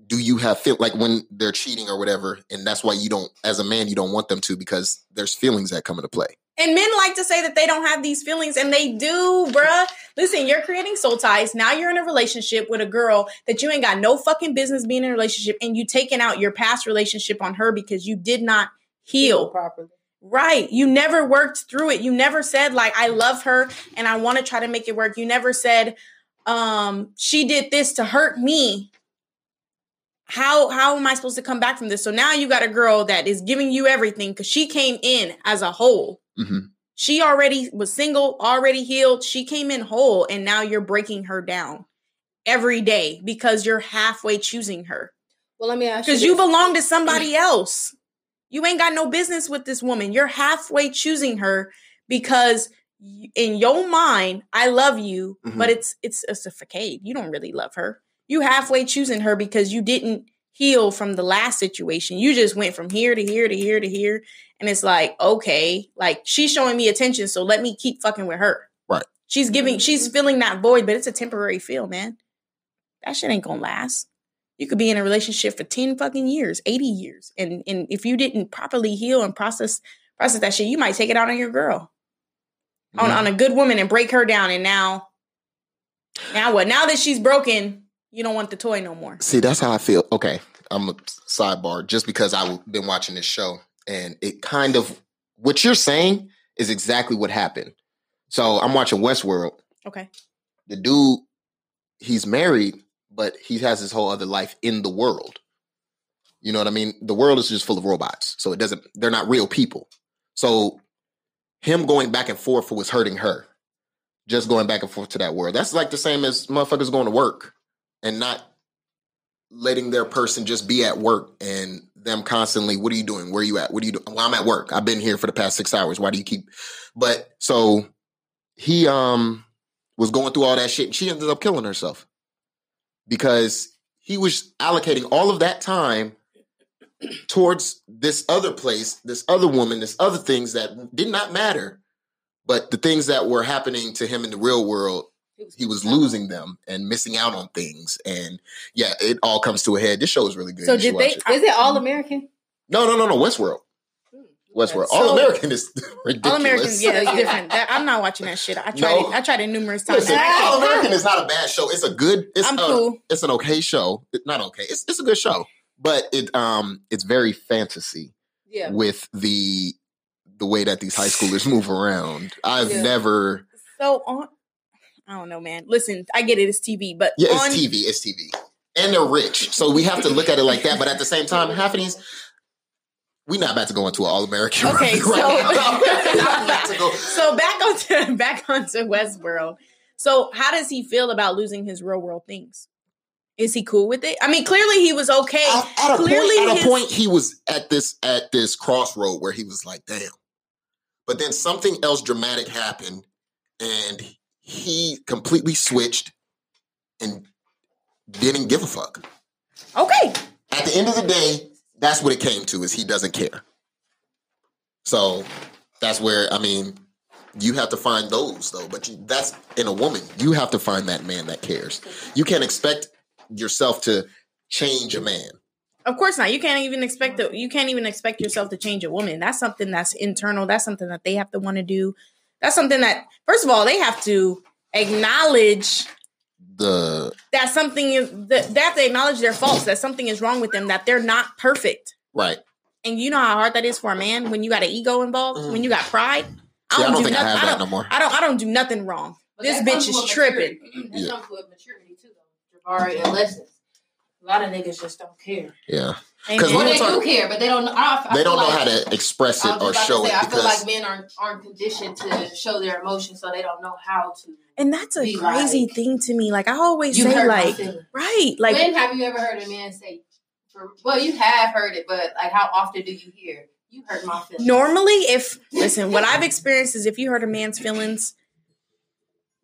do you have feel like when they're cheating or whatever, and that's why you don't as a man you don't want them to because there's feelings that come into play. And men like to say that they don't have these feelings, and they do, bruh. Listen, you're creating soul ties. Now you're in a relationship with a girl that you ain't got no fucking business being in a relationship, and you taking out your past relationship on her because you did not heal. properly. Right. You never worked through it. You never said, like, I love her and I want to try to make it work. You never said, um, she did this to hurt me. How how am I supposed to come back from this? So now you got a girl that is giving you everything because she came in as a whole. Hmm She already was single, already healed. She came in whole, and now you're breaking her down. every day because you're halfway choosing her. Well, let me ask you. Because you belong to somebody else. You ain't got no business with this woman. You're halfway choosing her because in your mind, I love you, Mhm. but it's it's it's a facade. You don't really love her. You halfway choosing her because you didn't heal from the last situation. You just went from here to here to here to here. And it's like, okay, like she's showing me attention, so let me keep fucking with her. Right. She's giving, she's filling that void, but it's a temporary feel, man. That shit ain't gonna last. You could be in a relationship for 10 fucking years, 80 years. And and if you didn't properly heal and process process that shit, you might take it out on your girl. On, on a good woman and break her down. And now, now what? Now that she's broken, you don't want the toy no more. See, that's how I feel. Okay, I'm a sidebar just because I've been watching this show and it kind of what you're saying is exactly what happened. So I'm watching Westworld. Okay. The dude, he's married, but he has his whole other life in the world. You know what I mean? The world is just full of robots, so it doesn't. They're not real people. So him going back and forth was hurting her. Just going back and forth to that world. That's like the same as motherfuckers going to work and not letting their person just be at work and them constantly, what are you doing? Where are you at? What are you doing? Well, I'm at work. I've been here for the past six hours. Why do you keep? But so he um was going through all that shit and she ended up killing herself because he was allocating all of that time towards this other place, this other woman, this other things that did not matter. But the things that were happening to him in the real world he was losing them and missing out on things. And yeah, it all comes to a head. This show is really good. So did they- it. Is it all American? No, no, no, no. Westworld. Westworld. So- all American is ridiculous. All American, yeah, it's different. That, I'm not watching that shit. I tried No. it. I tried it numerous times. Listen, All American is not a bad show. It's a good. It's I'm a, cool. It's an okay show. It- not okay. It's it's a good show, but it um it's very fantasy Yeah. with the the way that these high schoolers move around. I've Yeah. never. So on, I don't know, man. Listen, I get it. It's TV, but Yeah, on, it's TV. It's TV, and they're rich, so we have to look at it like that. But at the same time, half of these. We're not about to go into an all American. Okay, so Not about to go- so back onto back onto Westworld. So how does he feel about losing his real world things? Is he cool with it? I mean, clearly he was okay. at, at a Clearly point, at a point, he was at this at this crossroad where he was like, "Damn!" But then something else dramatic happened, and he completely switched and didn't give a fuck. Okay, At the end of the day, that's what it came to: is he doesn't care. So that's where I mean, you have to find those though. But you, that's in a woman. You have to find that man that cares. You can't expect yourself to change a man. of course not. You can't even expect to, You can't even expect yourself to change a woman. That's something that's internal. That's something that they have to want to do. That's something that, first of all, they have to acknowledge The that something is. That they have to acknowledge their faults. That something is wrong with them. That they're not perfect. right. And you know how hard that is for a man when you got an ego involved, Mm. when you got pride. See, I don't do think I nothing- have that don't, no more. I don't. I don't do nothing wrong. But this bitch is tripping. maturity. That Yeah. comes with maturity too, though. Jabari and lessons. A lot of niggas just don't care. Yeah. Amen. 'Cause Or when they talk- do care, but they don't. know. I, I they don't know like, how to express it or show say, it I feel like men aren't aren't conditioned to show their emotions, so they don't know how to. and that's a be crazy like- thing to me. Like I always You say, hurt like feelings. right, like when have you ever heard a man say? Well, you have heard it, but like, how often do you hear? You hurt my feelings. normally, if listen, what I've experienced is if you hurt a man's feelings,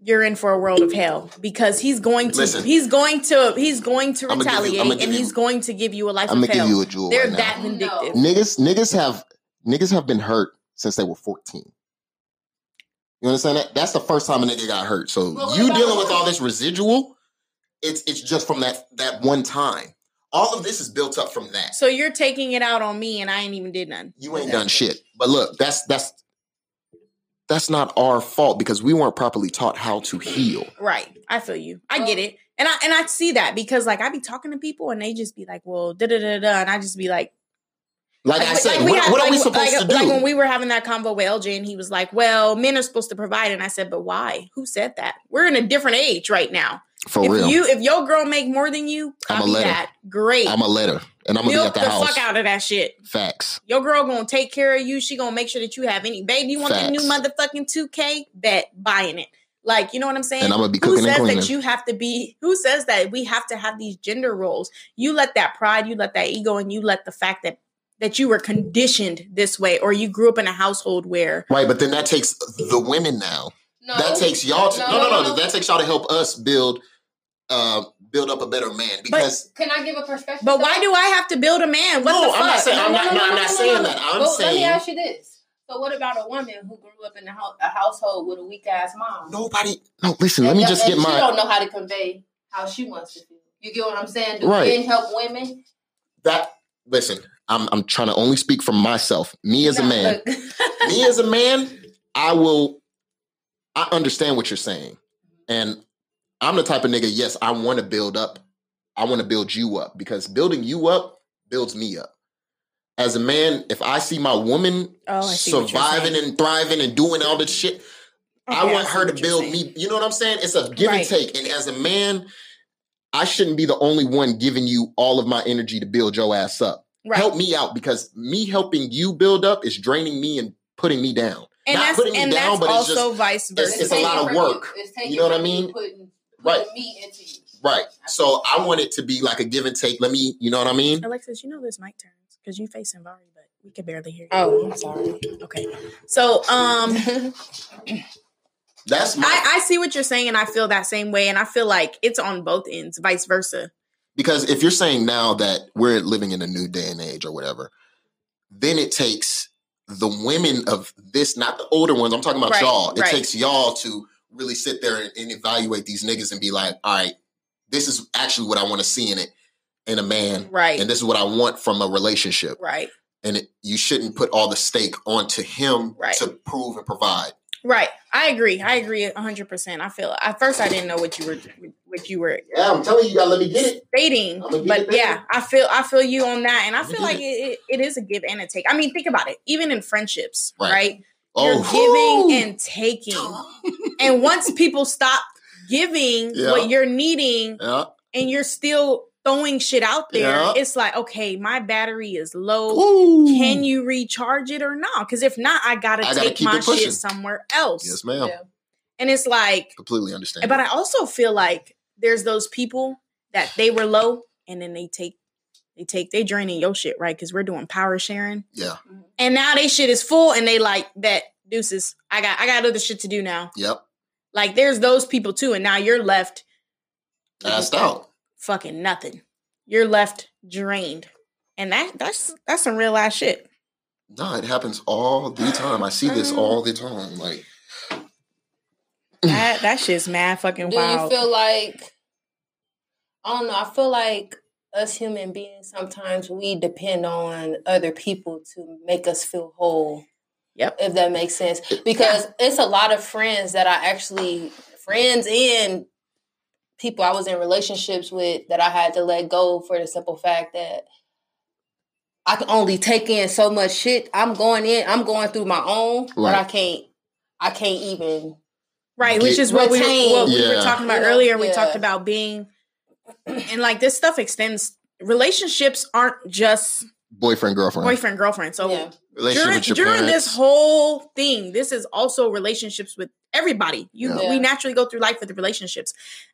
you're in for a world of hell because he's going to Listen. he's going to he's going to I'ma you- retaliate and give you- he's going to give you a life I'm of gonna hell. give you a jewel They're right now. that vindictive. Niggas, niggas have niggas have been hurt since they were 14. You understand that? That's the first time a nigga got hurt. So Well, you dealing with all this residual, it's it's just from that that one time. All of this is built up from that. So you're taking it out on me and I ain't even did nothing. You ain't done shit. But look, that's that's that's not our fault because we weren't properly taught how to heal. Right. I feel you. I get it. And I and I see that because like I be talking to people and they just be like, well, da da da da, and I just be like, Like, I said, we what, what are we supposed like- to do? Like when we were having that convo with LJ, and he was like, "Well, men are supposed to provide," and I said, "But why? Who said that? We're in a different age right now. For if real. you, if your girl make more than you, I'ma copy let her. that. Great. I'm a letter and I'm gonna be at the, the, house. fuck out of that shit. Facts. Your girl gonna take care of you. She gonna make sure that you have any. Baby, you want the new motherfucking two K? Bet buying it. Like, you know what I'm saying? And I'm gonna be who cooking and says cleaning. that you have to be who says that we have to have these gender roles? You let that pride, you let that ego, and you let the fact that that you were conditioned this way or you grew up in a household where Right, but then that takes the women now. No, that takes y'all to no, no, no, no. That takes y'all to help us build, uh, build up a better man. Because Can I give a perspective? but why though? do I have to build a man? What No, the I'm not fuck? saying- I'm not- no, I'm not saying that. I'm Well, Let me ask you this. So what about a woman who grew up in a, house, a household with a weak ass mom? nobody. No, listen. Let me just get She my She don't know how to convey how she wants to feel. You get what I'm saying? Do Right. men help women? that. Listen, I'm I'm trying to only speak from myself. Me as a man. me as a man, I will. I understand what you're saying, and I'm the type of nigga. Yes, I want to build up. I want to build you up because building you up builds me up. As a man, if I see my woman Oh, see surviving and thriving and doing all this shit, I want see her to build saying. me. You know what I'm saying? It's a give Right. and take. And as a man, I shouldn't be the only one giving you all of my energy to build your ass up. Right. Help me out because me helping you build up is draining me and putting me down. and Not that's putting me and down, that's but it's also just- vice versa. it's a lot of work. You. It's You know what I mean? Putting, Right. me into you. Right. So I want it to be like a give and take. Let me, you know what I mean? Alexis, you know this mic turns because you facing Vari, but we can barely hear you. Oh, I'm sorry. okay. So, um, That's my I, I see what you're saying, and I feel that same way, and I feel like it's on both ends, vice versa. because if you're saying now that we're living in a new day and age or whatever, then it takes the women of this, not the older ones. I'm talking about Right, y'all. It right. takes y'all to really sit there and, and evaluate these niggas and be like, all right, this is actually what I want to see in it in a man, Right. and this is what I want from a relationship. Right. And it, you shouldn't put all the stake onto him Right. to prove and provide. Right. I agree. I agree hundred percent. I feel at first I didn't know what you were what you were Yeah, I'm telling you, you gotta let me get it. stating, get but it, yeah, I feel I feel you on that, and I feel like it, it, it is a give and a take. I mean, think about it. Even in friendships, Right. right? Oh, You're whew. giving and taking, and once people stop giving Yeah. what you're needing, yeah. and you're still throwing shit out there, Yeah. it's like, okay, my battery is low. Ooh. Can you recharge it or not? Because if not, I gotta I gotta take my shit somewhere else. Yes, ma'am. Yeah. And it's like, Completely understand. but I also feel like there's those people that they were low and then they take they take they draining your shit, right? Because we're doing power sharing. yeah. And now they shit is full and they like bet deuces. I got I got other shit to do now. Yep. Like there's those people too, and now you're left Assed out. fucking nothing. You're left drained. And that that's that's some real ass shit. No, it happens all the time. I see this all the time. Like, That that shit's mad fucking Do wild. you feel like I don't know, I feel like us human beings sometimes we depend on other people to make us feel whole. Yep. If that makes sense. Because it's a lot of friends that I actually friends and people I was in relationships with that I had to let go for the simple fact that I can only take in so much shit. I'm going in, I'm going through my own, but I can't I can't even Right, Get- which is what we, were, Retain. what we were talking about Yeah, earlier. We yeah. talked about being, and like this stuff extends. Relationships aren't just boyfriend, girlfriend. boyfriend girlfriend. So yeah. During, with your during this whole thing, this is also relationships with everybody. You Yeah. we naturally go through life with the relationships,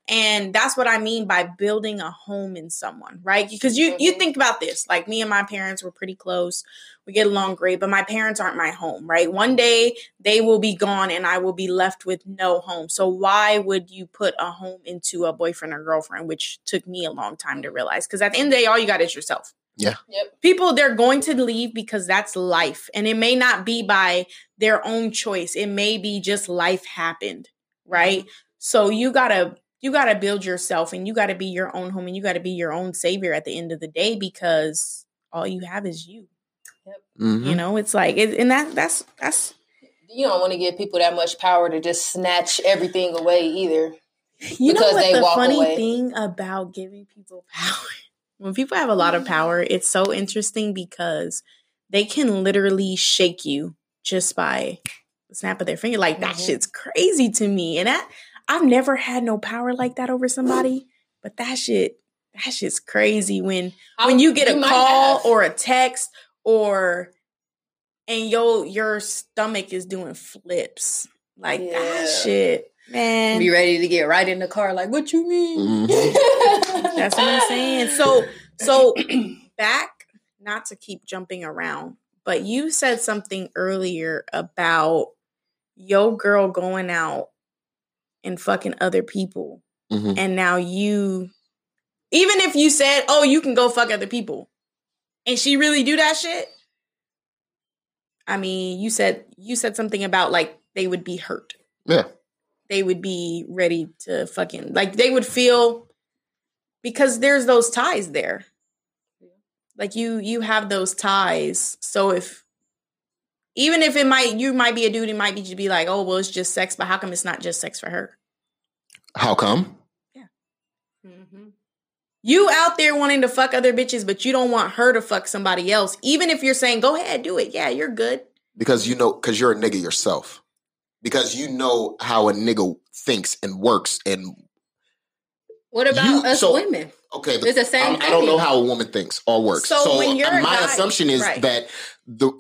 and that's what I mean by building a home in someone, right? Because you you Mhm. think about this. Like me and my parents were pretty close. We get along great, but my parents aren't my home, right? One day they will be gone, and I will be left with no home. So why would you put a home into a boyfriend or girlfriend, which took me a long time to realize? Because at the end of the day, all you got is yourself Yep. people they're going to leave because that's life and it may not be by their own choice it may be just life happened right so you gotta you gotta build yourself and you gotta be your own home and you gotta be your own savior at the end of the day because all you have is you Mhm. you know it's like it, and that that's that's you don't want to give people that much power to just snatch everything away either. you know what they the funny away. thing about giving people power when people have a lot of power it's so interesting because they can literally shake you just by the snap of their finger like that Mhm. shit's crazy to me and that i've never had no power like that over somebody but that shit that shit's crazy when when you get a call have. or a text or and your your stomach is doing flips like Yeah. that shit Man, Be ready to get right in the car. Like, what you mean? Mhm. That's what I'm saying. So, so back, not to keep jumping around, but you said something earlier about your girl going out and fucking other people, Mhm. and now you, even if you said, "Oh, you can go fuck other people," and she really do that shit. I mean, you said you said something about like they would be hurt Yeah. They would be ready to fucking like they would feel because there's those ties there like you you have those ties so if even if it might you might be a dude it might be to be like oh well it's just sex but how come it's not just sex for her How come? Mm-hmm. you out there wanting to fuck other bitches but you don't want her to fuck somebody else even if you're saying go ahead do it yeah you're good Because you know, because you're a nigga yourself. Because you know how a nigga thinks and works. And What about You- us so- women? okay, It's the same I, I don't know how a woman thinks or works. So So, when you're uh, my guy- assumption is right. that the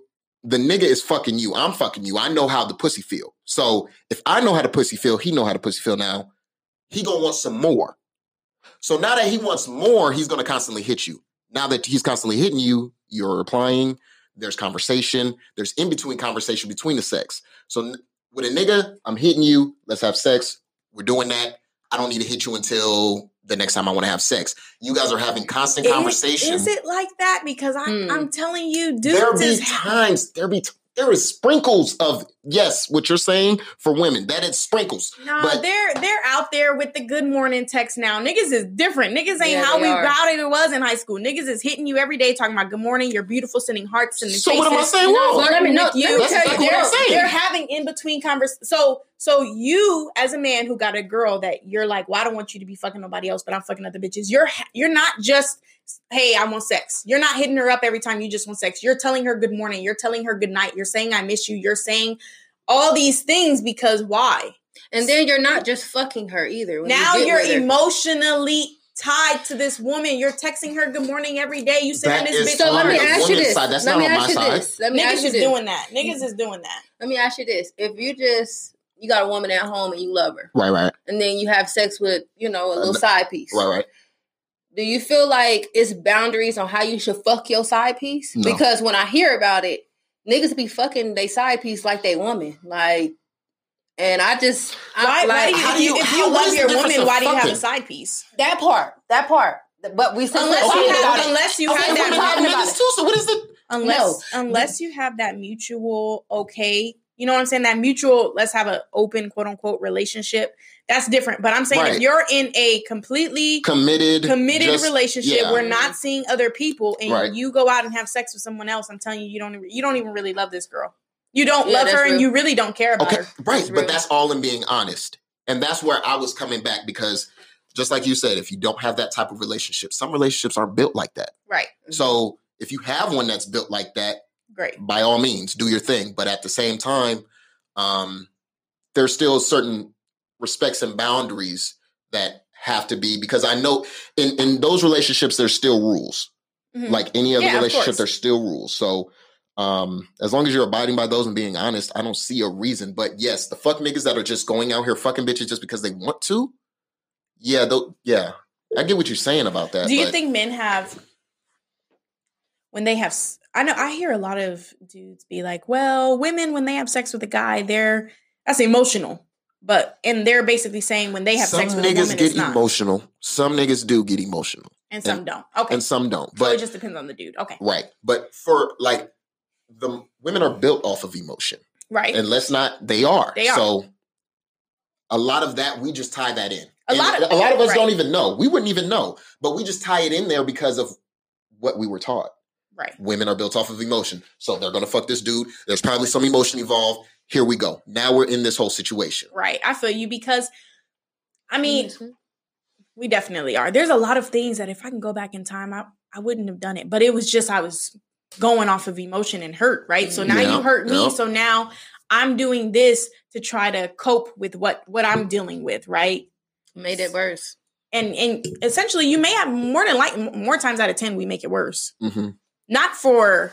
the nigga is fucking you. I'm fucking you. I know how the pussy feel. So if I know how the pussy feel, he know how the pussy feel now. He gonna want some more. So now that he wants more, he's gonna constantly hit you. Now that he's constantly hitting you, you're replying. There's conversation. There's in between conversation between the sex. So with a nigga, I'm hitting you. Let's have sex. We're doing that. I don't need to hit you until the next time I want to have sex. You guys are having constant Is- conversation. is it like that because I, Hmm. i'm telling you there be is times there be there is sprinkles of yes what you're saying for women that it's sprinkles No, But- they're they're out there with the good morning text now. Niggas is different. Niggas ain't Yeah, how we are. how it was in high school. Niggas is hitting you every day talking about good morning, you're beautiful, sending hearts and so what am i saying No, wrong but let me- no, you. let me That's tell exactly you, what I'm they're, saying. they're having in between convers. So so you as a man who got a girl that you're like, well, I don't want you to be fucking nobody else, but I'm fucking other bitches. You're you're not just hey, I want sex. You're not hitting her up every time you just want sex. You're telling her good morning. You're telling her good night. You're saying I miss you. You're saying all these things because why? And then you're not just fucking her either. when now get you're emotionally tied to this woman. You're texting her good morning every day. You sending That this is bitch. So let me ask you this. side. That's let not me on ask my you side. this. Let me ask Niggas you is this. doing that. Niggas is doing that. Let me ask you this. If you just you got a woman at home and you love her, right right and then you have sex with, you know, a little Uh, side piece. right right Do you feel like it's boundaries on how you should fuck your side piece? No. Because when I hear about it, niggas be fucking they side piece like they woman. Like and I just I, Why, why like do you, how do you- if how- you love your woman, why do you have a side piece? that part. That part. But we still Unless talking you have, about it. unless you okay have that, have talking about it. too so what is the unless unless you have that mutual okay, you know what I'm saying? That mutual, let's have an open quote unquote relationship. That's different. But I'm saying if you're in a completely committed committed just- relationship yeah. we're not seeing other people and Right. you go out and have sex with someone else i'm telling you you don't even, you don't even really love this girl you don't Yeah, love that's her and you really don't care about Okay, her right, That's but real. that's all in being honest, and that's where I was coming back because, just like you said, if you don't have that type of relationship, some relationships aren't built like that. right So if you have one that's built like that, great by all means, do your thing. But at the same time, um, there's still certain respects and boundaries that have to be because I know in in those relationships there's still rules. Mhm. Like any other Yeah, relationship, there's still rules. So um, as long as you're abiding by those and being honest, I don't see a reason. But yes, the fuck niggas that are just going out here fucking bitches just because they want to. Yeah, though. Yeah, I get what you're saying about that. do you but- think men have when they have I know i hear a lot of dudes be like well women when they have sex with a guy they're that's emotional but and they're basically saying when they have some sex with a niggas woman get emotional? Some niggas do get emotional, and some and- don't okay and some don't. so But it just depends on the dude okay Right. But for like the women are built off of emotion. right And let's not they are. They are. So a lot of that we just tie that in. A And lot of- a lot of us right. don't even know. We wouldn't even know. But we just tie it in there because of what we were taught. Right Women are built off of emotion. So they're gonna fuck this dude. There's probably some emotion involved. Here we go. Now we're in this whole situation. right i feel you because i mean Mhm. We definitely are. There's a lot of things that if I can go back in time, I, I wouldn't have done it. But it was just I was going off of emotion and hurt, right? So now Yeah, you hurt me. yeah. So now I'm doing this to try to cope with what what I'm dealing with, right? made it worse. And and essentially you may have more than like more times out of 10 we make it worse. hmm Not for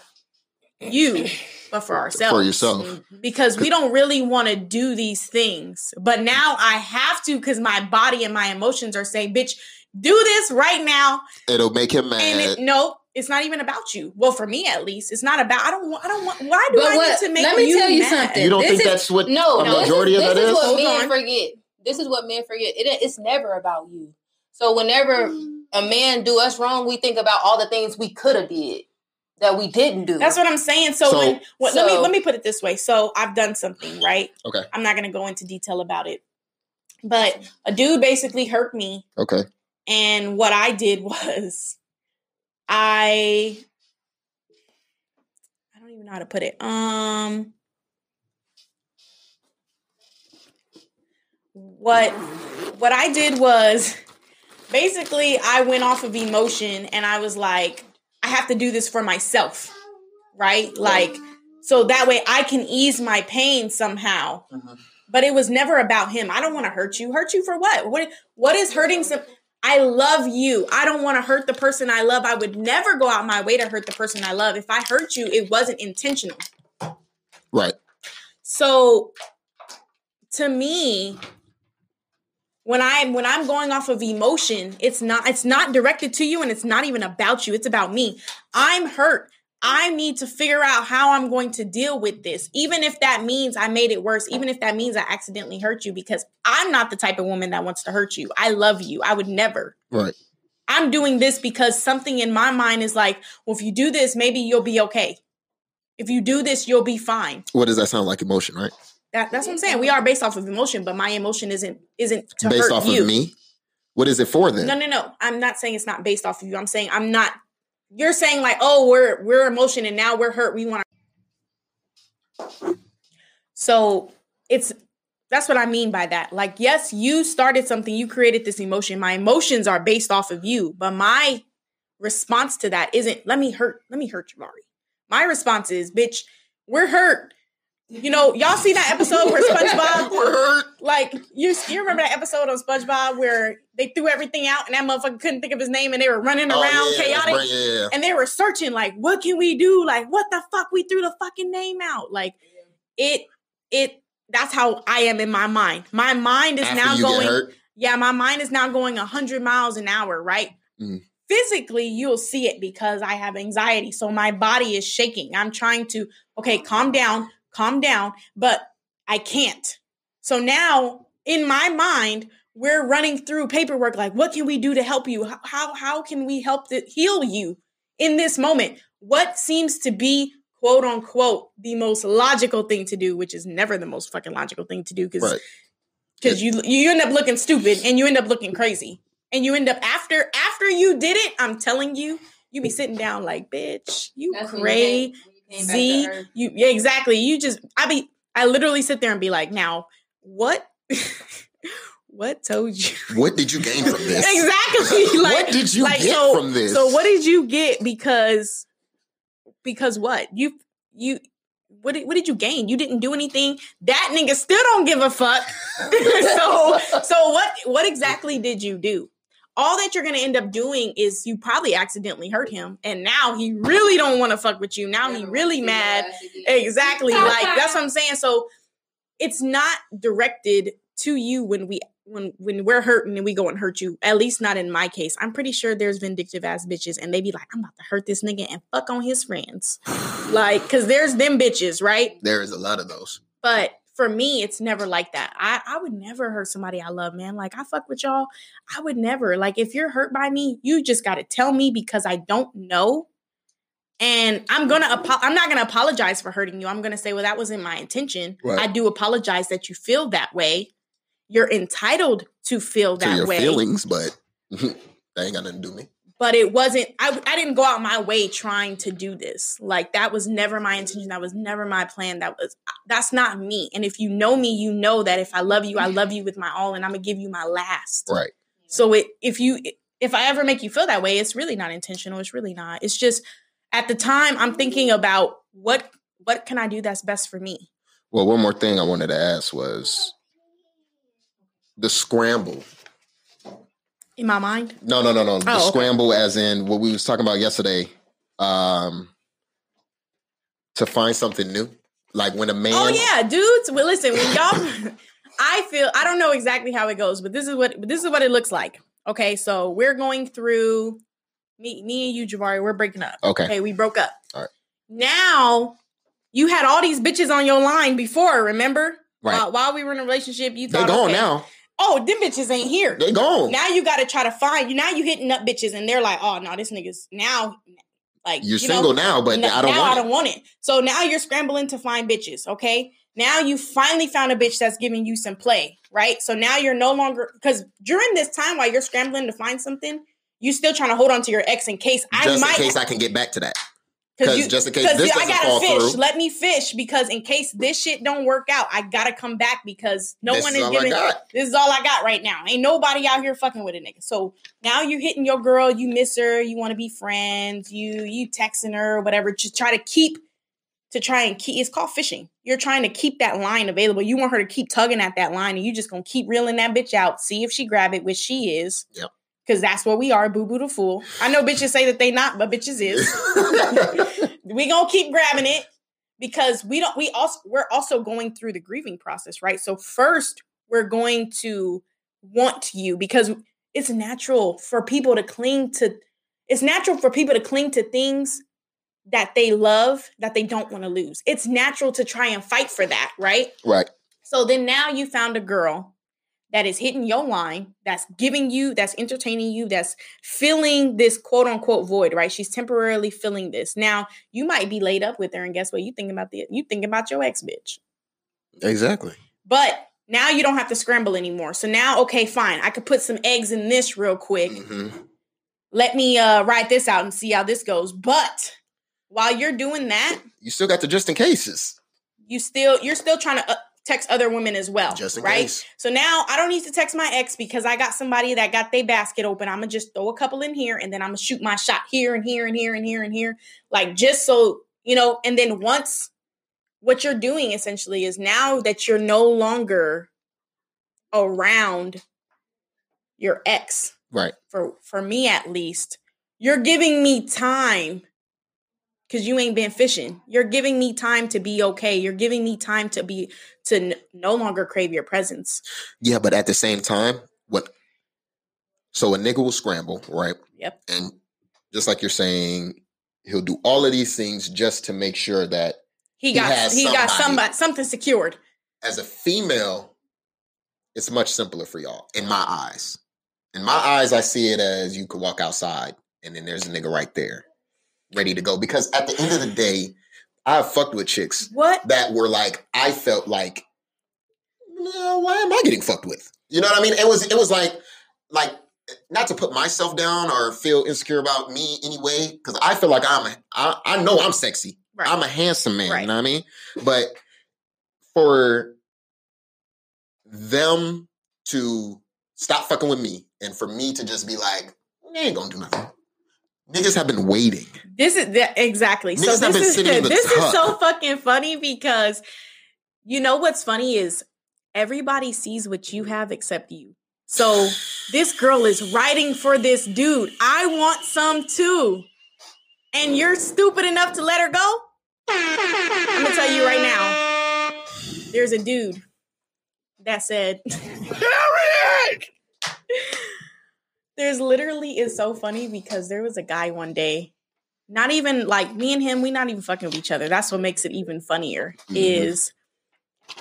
you, but for ourselves. For yourself. Because we don't really want to do these things. But now I have to because my body and my emotions are saying, bitch, do this right now. It'll make him mad. And it, no, it's not even about you. Well, for me at least, it's not about. I don't want. I don't want. Why do But I what- need to make let me you tell you mad? something. you don't This think is- that's what No, a no, majority this of is, that this is? is what Hold men on. forget. This is what men forget. It, it's never about you. So whenever mm. a man do us wrong, we think about all the things we could have did that we didn't do. That's what I'm saying. So, So- when, what, let me let me put it this way. So I've done something right. Okay. I'm not going to go into detail about it, but a dude basically hurt me, Okay. and what I did was, I I don't even know how to put it. Um, what what I did was basically I went off of emotion and I was like, I have to do this for myself, right? Like, so that way I can ease my pain somehow. Mhm. But it was never about him. I don't want to hurt you. Hurt you for what? What what is hurting some I love you. I don't want to hurt the person I love. I would never go out my way to hurt the person I love. If I hurt you, it wasn't intentional. Right. So to me, when I'm when I'm going off of emotion, it's not it's not directed to you and it's not even about you. It's about me. I'm hurt. I need to figure out how I'm going to deal with this. Even if that means I made it worse, even if that means I accidentally hurt you because I'm not the type of woman that wants to hurt you. I love you. I would never. Right. I'm doing this because something in my mind is like, well, if you do this, maybe you'll be okay. If you do this, you'll be fine. What does that sound like? Emotion, right? That, that's what I'm saying. We are based off of emotion, but my emotion isn't isn't to Based hurt off you. of me. What is it for then? No, no, no. I'm not saying it's not based off of you. I'm saying I'm not. You're saying like, oh, we're we're emotion and now we're hurt. We want to. So it's that's what I mean by that. Like, yes, you started something. You created this emotion. My emotions are based off of you, but my response to that isn't let me hurt. Let me hurt you, Mari. My response is, bitch, we're hurt. You know, y'all see that episode where SpongeBob like you, you remember that episode on SpongeBob where they threw everything out and that motherfucker couldn't think of his name and they were running Oh, around yeah, chaotic right, yeah, yeah. and they were searching like what can we do like what the fuck we threw the fucking name out like it it that's how I am in my mind. My mind is After now going yeah, my mind is now going 100 miles an hour, right? Mm. Physically, you'll see it because I have anxiety. So my body is shaking. I'm trying to, okay, calm down, calm down, but I can't. So now in my mind, we're running through paperwork like, what can we do to help you? How, how, how can we help to heal you in this moment? What seems to be quote unquote the most logical thing to do, which is never the most fucking logical thing to do because right? because you you end up looking stupid and you end up looking crazy and you end up after after you did it i'm telling you you be sitting down like bitch you That's when you came- crazy when you came back to Earth. you yeah exactly you just i be i literally sit there and be like now what what told you What did you gain from this? exactly like what did you like, get so- from this? so what did you get because because what you you what did, what did you gain? You didn't do anything. That nigga still don't give a fuck. so so what what exactly did you do? All that you're gonna end up doing is you probably accidentally hurt him, and now he really don't want to fuck with you. Now he really mad. Exactly. Like that's what I'm saying. So it's not directed to you when we when when we're hurting and we go and hurt you. At least not in my case. I'm pretty sure there's vindictive ass bitches and they be like, I'm about to hurt this nigga and fuck on his friends. Like, cause there's them bitches, right? there is a lot of those. But for me, it's never like that. I, I would never hurt somebody I love, man. Like I fuck with y'all. I would never. Like if you're hurt by me, you just gotta tell me because I don't know. And I'm gonna apo- I'm not gonna apologize for hurting you. I'm gonna say, well, that wasn't my intention. Right. I do apologize that you feel that way. You're entitled to feel to that your way. feelings, but that ain't got nothing to do with me. But it wasn't, I, I didn't go out my way trying to do this. Like that was never my intention. That was never my plan. That was, that's not me. And if you know me, you know that if I love you, I love you with my all and I'm gonna give you my last. Right. So it if you if I ever make you feel that way, it's really not intentional. It's really not. It's just at the time I'm thinking about what what can I do that's best for me. Well, one more thing I wanted to ask was the scramble. In my mind. No, no, no, no. The Oh, okay. scramble, as in what we was talking about yesterday. Um, to find something new? Like when a man Oh yeah, dudes. Well, listen, when y'all, I feel I don't know exactly how it goes, but this is what this is what it looks like. Okay, so we're going through me, me and you, Javari. We're breaking up. Okay. Okay, we broke up. All right. Now you had all these bitches on your line before. Remember? Right. Uh, while we were in a relationship, you thought, gone okay, now. Oh, them bitches ain't here. They gone. Now you got to try to find you. Now you hitting up bitches, and they're like, "Oh no, this nigga's now like You're you know, single now, but I don't now want I don't want it. So now you're scrambling to find bitches. Okay. Now you finally found a bitch that's giving you some play, right? So now you're no longer because during this time while you're scrambling to find something, you still trying to hold on to your ex in case I Just in might case I can get back to that. Because 'Cause just in case this I gotta fall fish. through. Let me fish because in case this shit don't work out, I gotta come back because no this one is is giving. This is all I got right now. Ain't nobody out here fucking with a nigga. So now you're hitting your girl. You miss her. You want to be friends. You you texting her, whatever. Just try to keep to try and keep. It's called fishing. You're trying to keep that line available. You want her to keep tugging at that line, and you just gonna keep reeling that bitch out. See if she grab it, which she is. Yep. Because that's what we are, boo boo the fool. I know bitches say that they not, but bitches is we gonna keep grabbing it because we don't we also we're also going through the grieving process right so first we're going to want you because it's natural for people to cling to it's natural for people to cling to things that they love that they don't want to lose it's natural to try and fight for that right right. so then now you found a girl that is hitting your line, that's giving you, that's entertaining you, that's filling this quote unquote void, right? She's temporarily filling this. Now you might be laid up with her, and guess what? You thinking about the you thinking about your ex bitch. Exactly. But now you don't have to scramble anymore. So now, okay, fine. I could put some eggs in this real quick. hmm Let me uh write this out and see how this goes. But while you're doing that, You still got the just in cases. you still you're still trying to uh, text other women as well, Just right? case. So now I don't need to text my ex because I got somebody that got their basket open. I'm gonna just throw a couple in here and then I'm gonna shoot my shot here and here and here and here and here. Like just so, you know, and then once what you're doing essentially is now that you're no longer around your ex, Right. for for me at least, you're giving me time because you ain't been fishing. You're giving me time to be okay. You're giving me time to be to n- no longer crave your presence. Yeah, but at the same time, what? So a nigga will scramble, right? Yep. And just like you're saying, he'll do all of these things just to make sure that He He got he got somebody. somebody something secured. as a female, it's much simpler for y'all in my eyes. In my eyes, I see it as you could walk outside and then there's a nigga right there ready to go. Because at the end of the day, I've fucked with chicks What? that were like, I felt like, "No, why am I getting fucked with? You know what I mean? It was it was like like not to put myself down or feel insecure about me anyway, because I feel like I'm a, I, I know I'm sexy. Right. I'm a handsome man, Right. you know what I mean? But for them to stop fucking with me and for me to just be like, they ain't gonna do nothing. Niggas have been waiting. This is the, exactly. so Niggas have this been is sitting in the this is so fucking funny because you know what's funny is everybody sees what you have except you. So this girl is writing for this dude. I want some too. And you're stupid enough to let her go? I'm gonna tell you right now. There's a dude that said There's literally is so funny because there was a guy one day, not even like me and him, we not even fucking with each other. That's what makes it even funnier. Mhm. Is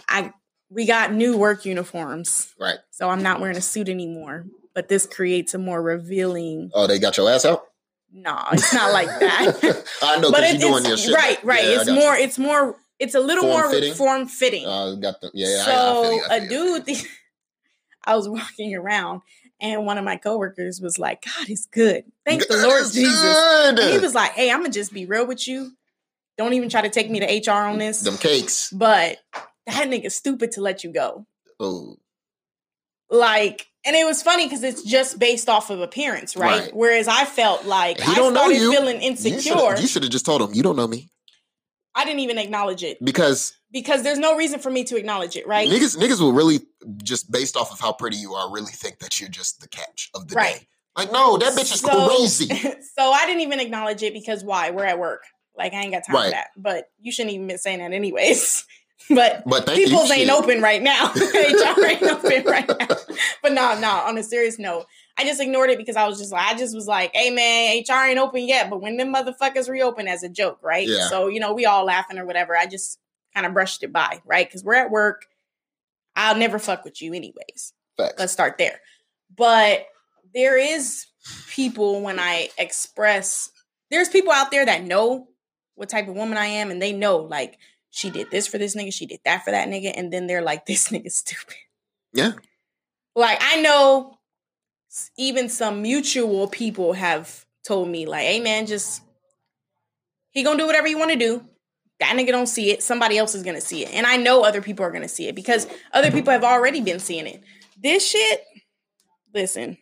I we got new work uniforms. Right. So I'm not wearing a suit anymore. But this creates a more revealing Oh, they got your ass out? no, it's not like that. I know but it's, you're doing your it's shit. right, right. Yeah, I it's you. more, it's more, it's a little more Form-fitting? form fitting. Uh, got the yeah. I- I, so feel you, I a feel you. dude, I was walking around, and one of my coworkers was like, "God is good. Thank the Lord Jesus." And he was like, "Hey, I'm gonna just be real with you. Don't even try to take me to HR on this. them cakes. But that nigga's stupid to let you go. Oh, Like." And it was funny because it's just based off of appearance, right? Right. Whereas I felt like He I don't know started you. feeling insecure. you should have just told him you don't know me I didn't even acknowledge it because because there's no reason for me to acknowledge it, right? niggas niggas will really just based off of how pretty you are really think that you're just the catch of the Right. day. Like no, that bitch is So- crazy. so I didn't even acknowledge it because why? We're at work. Like I ain't got time for that. But you shouldn't even be saying that anyways. But But people's ain't open right now. HR ain't open right now. But no, no, on a serious note, I just ignored it because I was just like, I just was like, hey man, HR ain't open yet. But when them motherfuckers reopen as a joke, right? Yeah. So, you know, we all laughing or whatever. I just kind of brushed it by, right? Because we're at work. I'll never fuck with you anyways. Facts. Let's start there. But there is people when I express, there's people out there that know what type of woman I am, and they know like she did this for this nigga, she did that for that nigga, and then they're like, this nigga's stupid. Yeah. Like I know even some mutual people have told me, like, hey man, just he gonna do whatever you want to do. That nigga don't see it. Somebody else is gonna see it. And I know other people are gonna see it because other people have already been seeing it. This shit, listen.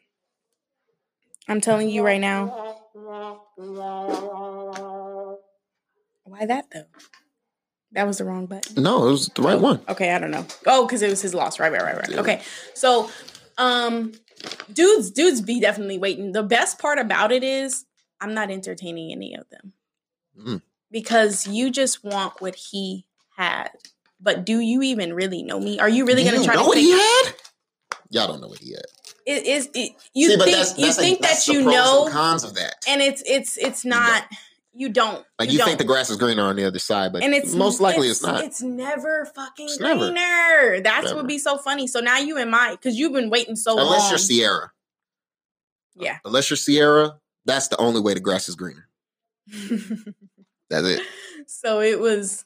I'm telling you right now. Why that though? That was the wrong button. No, it was the right one. Okay, I don't know. Oh, because it was his loss. Right, right, right, right. Yeah. Okay. So um dudes, dudes be definitely waiting. The best part about it is I'm not entertaining any of them. Mm. Because you just want what he had. But do you even really know me? Are you really gonna you try know to what think he had? Y'all don't know what he had. it is it, you See, think that's- you that's a- think that's that you know and cons of that. and it's it's it's not you don't Like you, don't. think the grass is greener on the other side, but and it's most likely it's, not. It's never fucking It's never. greener. That's Never. what be so funny. So now you and my because you've been waiting so Unless long. Unless you're Sierra. Yeah. Unless you're Sierra, that's the only way the grass is greener. That's it. so it was.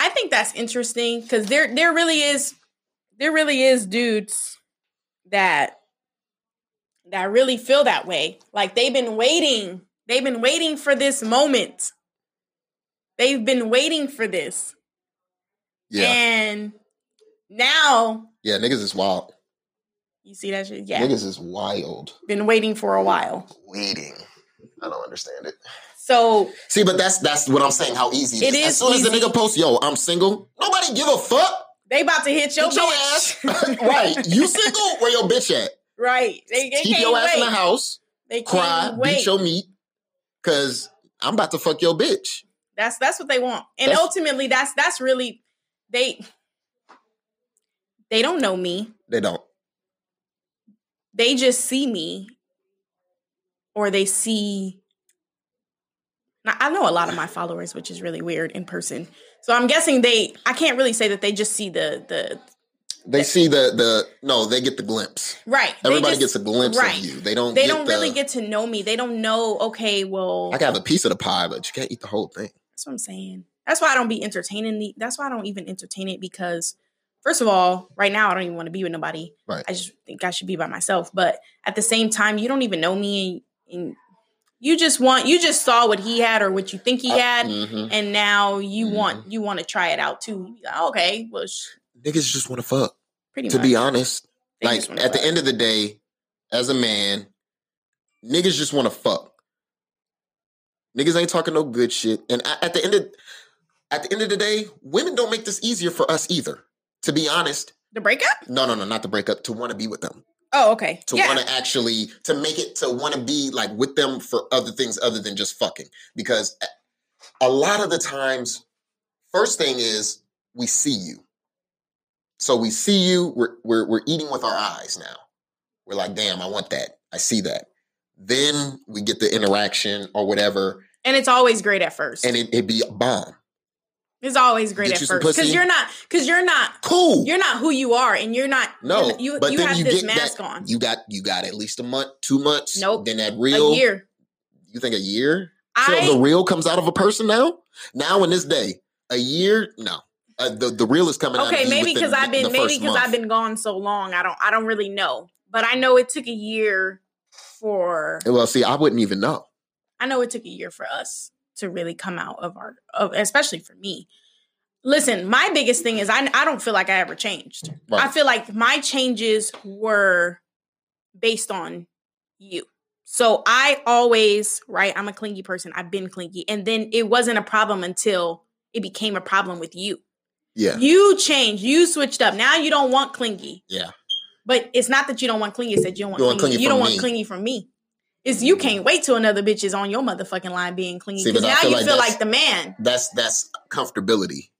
I think that's interesting because there there really is there really is dudes that that really feel that way. Like they've been waiting. They've been waiting for this moment. They've been waiting for this. Yeah. And now yeah, niggas is wild. you see that shit? Yeah. Niggas is wild. Been waiting for a while. Waiting. I don't understand it. So See, but that's that's what I'm saying. How easy it is. As soon as the nigga posts, "Yo, I'm single," nobody give a fuck. they about to hit your Get your bitch. ass right. You single? Where your bitch at? right. They, they Keep your ass wait. in the house. They Cry. wait. Beat your meat. Cause I'm about to fuck your bitch. That's that's what they want. And That's- ultimately that's that's really they they don't know me. They don't. They just see me or they see now, I know a lot of my followers, which is really weird in person. So I'm guessing they I can't really say that they just see the the They see the the no. They get the glimpse. right. Everybody just- gets a glimpse right. of you. They don't. they don't the, really get to know me. They don't know, okay, well I can have a piece of the pie, but you can't eat the whole thing. That's what I'm saying. That's why I don't be entertaining the. That's why I don't even entertain it because, first of all, right now I don't even want to be with nobody. Right. I just think I should be by myself. But at the same time, you don't even know me, and, and you just want you just saw what he had or what you think he had, Mhm. and now you Mhm. want you want to try it out too. Like, okay, well, sh- Niggas just want to fuck. pretty To much. be honest, They like at the end of the day, as a man, niggas just want to fuck. Niggas ain't talking no good shit. And at the end of at the end of the day, women don't make this easier for us either. To be honest, the breakup. no, no, no, not to break up. To want to be with them, Oh, okay. to yeah. want to actually to make it to want to be like with them for other things other than just fucking. Because a lot of the times, first thing is we see you. So we see you. We're we're we're eating with our eyes now. We're like, damn, I want that. I see that. Then we get the interaction or whatever, and it's always great at first. and it, it be a bomb. it's always great Get at first because you're not because you're not Cool. you're not who you are, and you're not no, you're- you but you then have you this get mask that, on. You got you got at least a month, two months. Nope. Then that real. a year. You think a year? I Till the real comes out of a person now? Now in this day, a year? No. Uh, the the real is coming okay maybe because I've been maybe because. I've been gone so long. I don't I don't really know, but I know it took a year for Well, see, I wouldn't even know. I know it took a year for us to really come out of our of especially for me. Listen, my biggest thing is I I don't feel like I ever changed. Right. I feel like my changes were based on you. So I always, right, I'm a clingy person. I've been clingy. And then it wasn't a problem until it became a problem with you. Yeah. You changed. You switched up. Now you don't want clingy. Yeah. But it's not that you don't want clingy. It's that you don't want You clingy. clingy You don't from want clingy from me. It's you mm-hmm. can't wait till another bitch is on your motherfucking line being See, because now feel you like feel like the man. That's that's comfortability.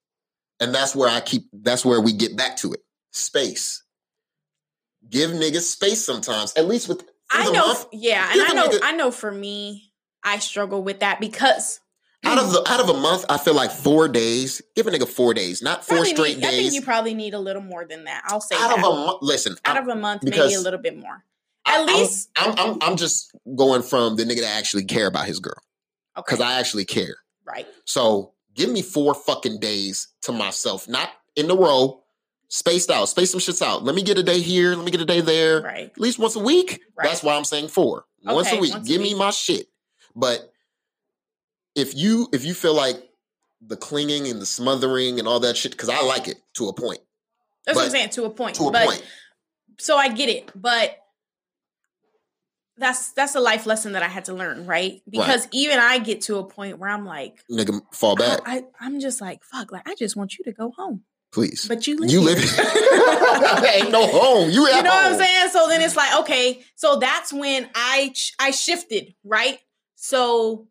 And that's where I keep that's where we get back to it. Space. Give niggas space sometimes. At least with I know, month. yeah, and Give I a know, nigga- I know. For me, I struggle with that because out of the out of a month, I feel like four days. Give a nigga four days, not four probably straight need- I think days. you probably need a little more than that. I'll say out that. of a month. Listen, out I'm- of a month, maybe a little bit more. At I'm- least, I'm, I'm I'm just going from the nigga that actually care about his girl okay, because I actually care. right. So give me four fucking days to myself, not in the row, spaced out, space some shits out. Let me get a day here, let me get a day there, Right. at least once a week. Right. That's why I'm saying four. once a week. once a give me my shit. But if you if you feel like the clinging and the smothering and all that shit, because I like it to a point. That's what I'm saying. To a point. To a but, point. So I get it, but that's that's a life lesson that I had to learn, right? Because even I get to a point where I'm like, Nigga, fall oh, back, I, I'm just like, fuck, like I just want you to go home, please. but you live you here. live Ain't no home. You you know what I'm saying? So then it's like, okay, so that's when I ch- I shifted, right? So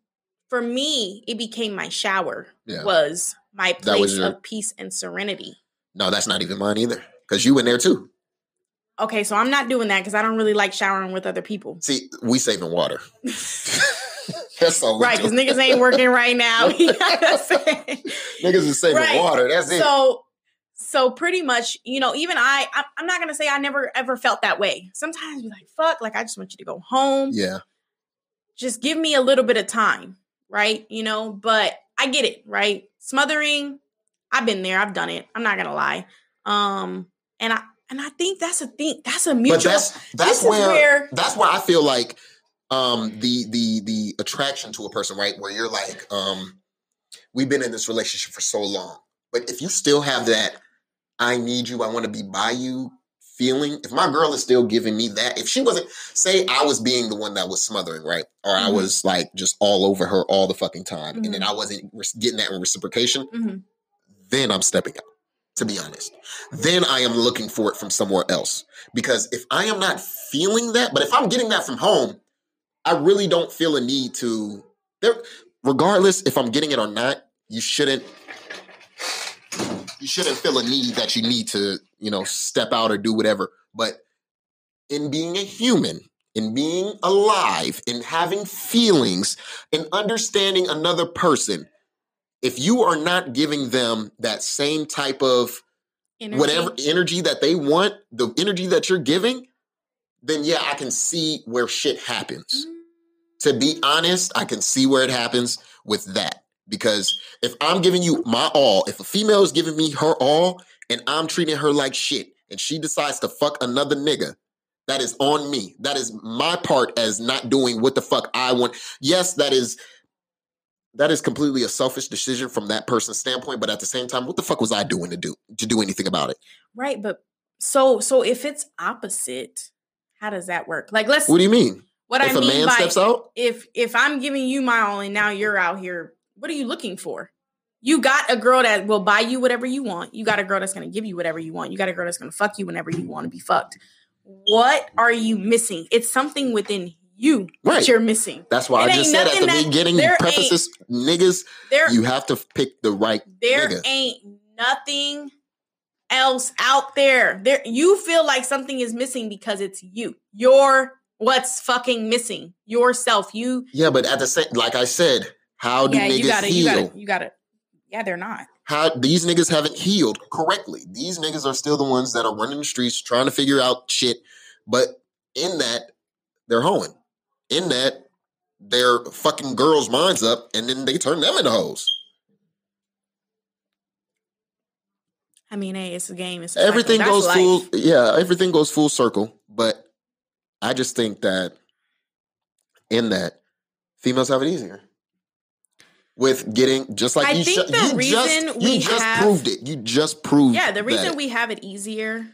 for me, it became my shower Yeah. was my That was place your- of peace and serenity. No, that's not even mine either. Because you in there too. Okay, so I'm not doing that because I don't really like showering with other people. See, we saving water. That's all Right, because niggas ain't working right now. You. Niggas is saving Right. water. That's it. so so pretty much you know even i I- i'm not gonna say i never ever felt that way sometimes be like fuck like i just want you to go home yeah. just give me a little bit of time right you know but i get it right smothering i've been there i've done it i'm not gonna lie um and i and i think that's a thing that's a mutual But that's that's where, where- that's where I feel like um the the the attraction to a person, right? Where you're like, um, we've been in this relationship for so long. But if you still have that I need you, I want to be by you feeling, if my girl is still giving me that, if she wasn't say I was being the one that was smothering, right? Or I Mhm. was like just all over her all the fucking time, and Mm-hmm. then I wasn't getting that in reciprocation, Mhm. then I'm stepping out, to be honest. Then I am looking for it from somewhere else. Because if I am not feeling that, but if I'm getting that from home, I really don't feel a need to there regardless if I'm getting it or not, you shouldn't you shouldn't feel a need that you need to, you know, step out or do whatever. But in being a human, in being alive, in having feelings, in understanding another person, if you are not giving them that same type of Energy. whatever energy that they want, the energy that you're giving, then yeah, I can see where shit happens. Mm. To be honest, I can see where it happens with that. Because if I'm giving you my all, if a female is giving me her all and I'm treating her like shit and she decides to fuck another nigga, that is on me. That is my part as not doing what the fuck I want. Yes, that is that is completely a selfish decision from that person's standpoint, but at the same time, what the fuck was I doing to do to do anything about it? right but so so if it's opposite how does that work like let's What do you mean? what if i mean man by steps out? if if I'm giving you my all and now you're out here, what are you looking for? You got a girl that will buy you whatever you want. You got a girl that's going to give you whatever you want. You got a girl that's going to fuck you whenever you want to be fucked. What are you missing? It's something within you Right. that you're missing. That's why It I just said at the beginning, you there preface ain't- this, niggas, There you have to pick the right there nigga. ain't nothing else out there. There you feel like something is missing because it's you. You're what's fucking missing. Yourself. You Yeah, but at the same, like I said, how do yeah, niggas you got to you heal? got to you got to Yeah, they're not. how these niggas haven't healed correctly. These niggas are still the ones that are running the streets trying to figure out shit. But in that, they're hoeing. In that, they're fucking girls' minds up and then they turn them into hoes. I mean, hey, it's a game. It's a. Everything goes life. full yeah, everything goes full circle. But I just think that in that, females have it easier. With getting just like I you, think sho- the you reason just, we you just have- proved it. You just proved Yeah, the reason that we have it easier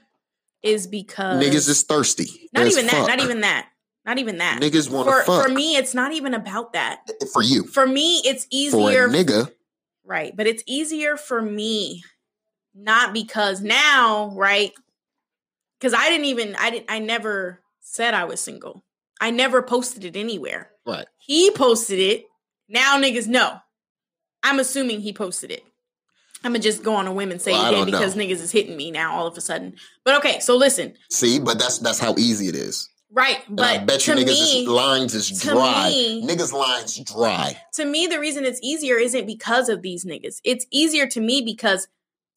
is because niggas is thirsty. not even that. Not even that. Not even that. Niggas want for to fuck for me, it's not even about that. for you. For me, it's For easier. a nigga, right, but it's easier for me, not because now, right? Because I didn't even. I didn't. I never said I was single. I never posted it anywhere. Right. He posted it. Now niggas know. I'm assuming he posted it. I'm gonna just go on a whim and say Well, I he did because know. niggas is hitting me now all of a sudden. But okay, so listen, See, but that's that's how easy it is. right? And I But bet you niggas me, is, lines is dry. me- niggas lines dry. to me, the reason it's easier isn't because of these niggas. It's easier to me because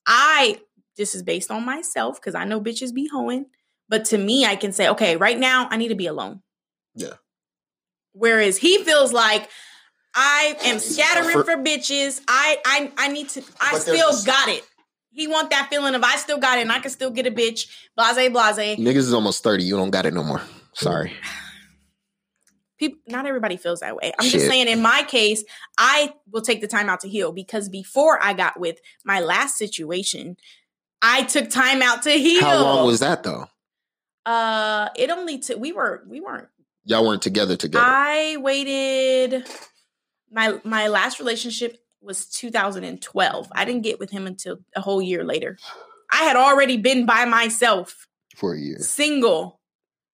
I, this is based on myself, because I know bitches be hoeing. But to me, I can say, okay, right now, I need to be alone. Yeah. Whereas he feels like I am scattering For- for, bitches. I, I, I need to, I still got it. He want that feeling of I still got it and I can still get a bitch. Blase, blase. Niggas is almost 30. You don't got it no more. Sorry. people not everybody feels that way. I'm Shit. just saying in my case, I will take the time out to heal because before I got with my last situation, I took time out to heal. How long was that though? uh it only took we were we weren't Y'all weren't together together. I waited my my last relationship was 2012. I didn't get with him until a whole year later. I had already been by myself for a year. single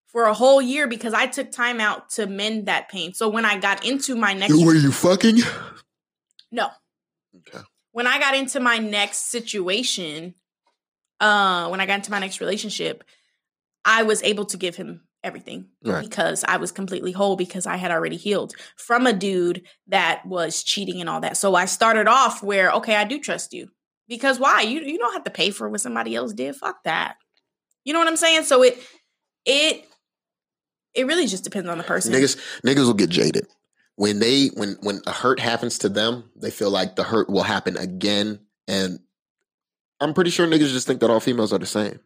for a whole year because I took time out to mend that pain. So when I got into my next Were you fucking? no, Okay. when I got into my next situation, uh, when I got into my next relationship, I was able to give him everything Right. because I was completely whole because I had already healed from a dude that was cheating and all that. So I started off where, okay, I do trust you. Because why? You you don't have to pay for what somebody else did. Fuck that. You know what I'm saying? So it it it really just depends on the person. Niggas niggas will get jaded. When they when when a hurt happens to them, they feel like the hurt will happen again. And I'm pretty sure niggas just think that all females are the same.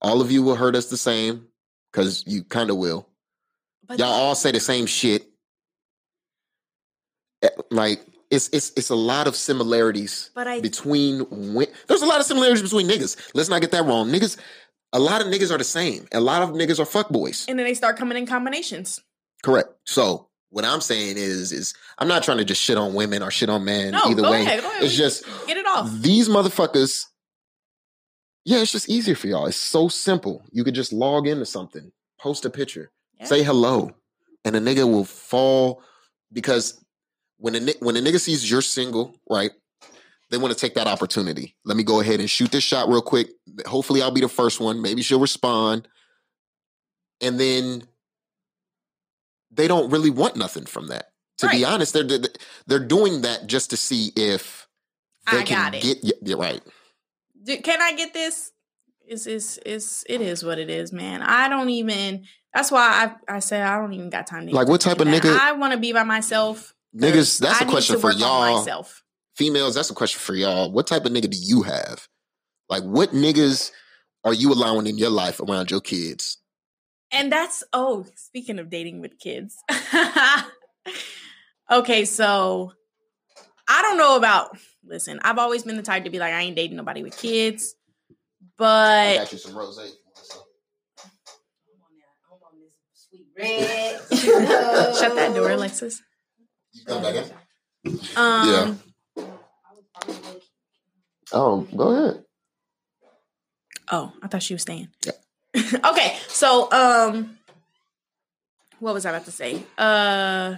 All of you will hurt us the same, because you kind of will. But Y'all all say the same shit. Eh, Like it's it's it's a lot of similarities but I between wi- there's a lot of similarities between niggas. Let's not get that wrong. Niggas, a lot of niggas are the same. A lot of niggas are fuckboys. and then they start coming in combinations. Correct. So what I'm saying is, is I'm not trying to just shit on women or shit on men. No, either way, ahead, go ahead. it's just Get it off. these motherfuckers. Yeah, it's just easier for y'all. It's so simple. You could just log into something, post a picture, Yeah. say hello, and a nigga will fall because when a when a nigga sees you're single, right? They want to take that opportunity. Let me go ahead and shoot this shot real quick. Hopefully, I'll be the first one. Maybe she'll respond, and then they don't really want nothing from that. To be honest, they're they're- doing that just to see if they I can got it. get yeah, right. Do- can I get this? Is is is it is what it is, man. I don't even. That's why I I said I don't even got time to Like, what type of that. nigga- I want to be by myself. Niggas, that's I a question for y'all. myself. Females, that's a question for y'all. What type of nigga do you have? Like, what niggas are you allowing in your life around your kids? And that's oh, speaking of dating with kids. okay, so I don't know about listen, I've always been the type to be like, I ain't dating nobody with kids. but I got you some rose. shut that door, Alexis. You come back in? Um Oh, go ahead. Oh, I thought she was staying. Yeah. okay, so um, what was I about to say? Uh,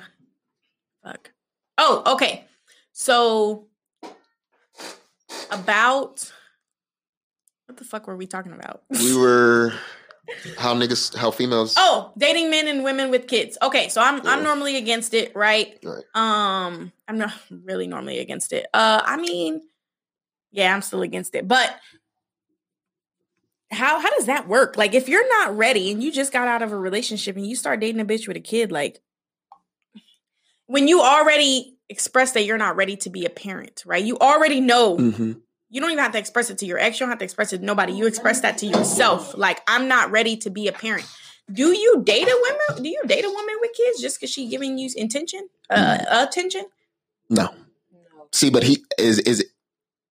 fuck. Oh, okay. So about what the fuck were we talking about? We were how niggas, how females. oh, dating men and women with kids. Okay, so I'm I'm normally against it, right? Right. Um, I'm not really normally against it. Uh, I mean, yeah, I'm still against it, but how how does that work? Like, if you're not ready and you just got out of a relationship and you start dating a bitch with a kid, like when you already express that you're not ready to be a parent, right? You already know Mhm. you don't even have to express it to your ex. You don't have to express it to nobody. You express that to yourself. Like, I'm not ready to be a parent. Do you date a woman? Do you date a woman with kids just because she giving you intention, uh, attention? No. See, but he is is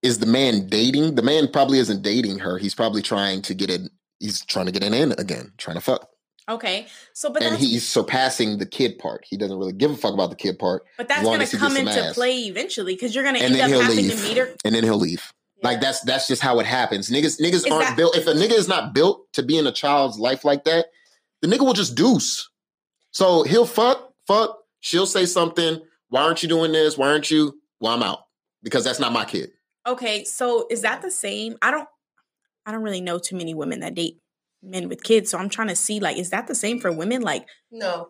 is the man dating? The man probably isn't dating her. He's probably trying to get in. He's trying to get an in again, trying to fuck, Okay, so but and he's surpassing the kid part. He doesn't really give a fuck about the kid part, but that's gonna come into ass. play eventually because you're gonna end then up having leave. to meet her. and then he'll leave. Like that's that's just how it happens. Niggas niggas Is aren't that- built. If a nigga is not built to be in a child's life like that, the nigga will just deuce. So he'll fuck, fuck. She'll say something. Why aren't you doing this? Why aren't you? Well, I'm out because that's not my kid. Okay, so is that the same? I don't I don't really know too many women that date men with kids, so I'm trying to see like is that the same for women? Like No.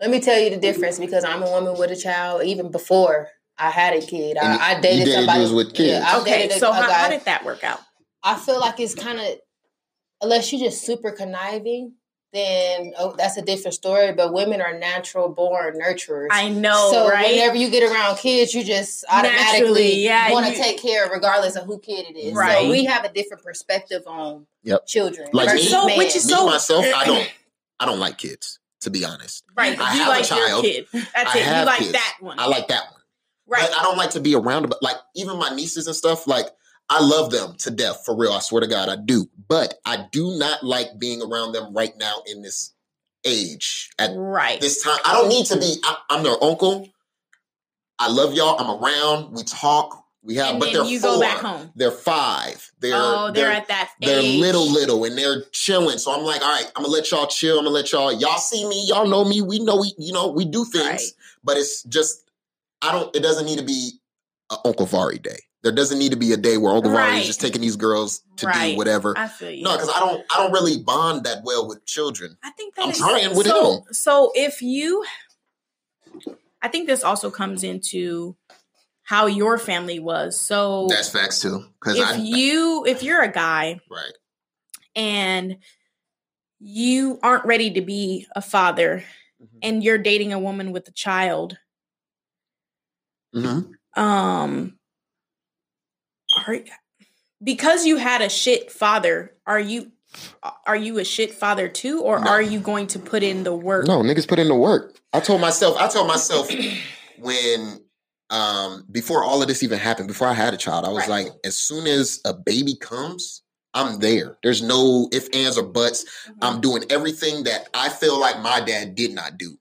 Let me tell you the difference because I'm a woman with a child. Even before I had a kid, And I, I you dated dated somebody dudes with kids. I okay, a- so a how, guy- how did that work out? I feel like it's kind of unless you're just super conniving, then oh, that's a different story. But women are natural born nurturers. I know, so right? whenever you get around kids, you just Naturally, automatically yeah, want to take care, regardless of who kid it is. Right. So we have a different perspective on Yep. children. Like versus me- So- men. which is Me So- myself, I don't, I don't like kids. To be honest, right, I you have a like child. your kid. That's I it. You have like kids. that one. I like that one. right. But I don't like to be around. But like even my nieces and stuff, like I love them to death for real. I swear to God, I do. But I do not like being around them right now in this age at right. this time. I don't need to be. I, I'm their uncle. I love y'all. I'm around. We talk. We have. and but they're you four. go back home. They're five. They're oh, they're, at that they're age. little little and they're chilling. So I'm like, all right, I'm gonna let y'all chill. I'm gonna let y'all y'all see me. Y'all know me. We know we you know we do things. Right. But it's just I don't. It doesn't need to be a Uncle Vari day. There doesn't need to be a day where Vari Right. is just taking these girls to Right. do whatever. I feel you. no, because I don't. I don't really bond that well with children. I think that I'm trying with so, him. So if you, I think this also comes into how your family was. So That's facts too. Because if I you, if you're a guy right. and you aren't ready to be a father Mm-hmm. and you're dating a woman with a child, Mhm. um, are because you had a shit father, are you are you a shit father too, or No. are you going to put in the work? No, niggas put in the work. I told myself, I told myself when um before all of this even happened, before I had a child, I was Right. like, as soon as a baby comes, I'm there. There's no if, ands, or buts. Mm-hmm. I'm doing everything that I feel like my dad did not do.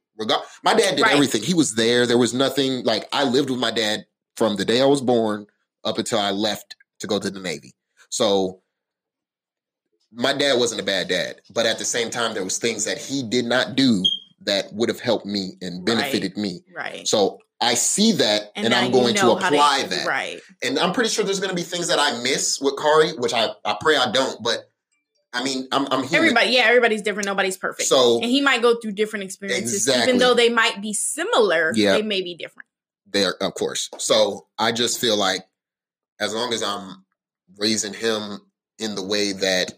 My dad did Right. everything. He was there. There was nothing like I lived with my dad from the day I was born up until I left to go to the Navy. So my dad wasn't a bad dad, but at the same time, there was things that he did not do that would have helped me and benefited me. right. So I see that, and, now I'm going to know how apply that. Right. And I'm pretty sure there's going to be things that I miss with Kari, which I, I pray I don't. But I mean, I'm, I'm human. Everybody, yeah, everybody's different. Nobody's perfect. So and he might go through different experiences, Exactly. even though they might be similar. Yeah. They may be different. there, of course. So I just feel like as long as I'm raising him in the way that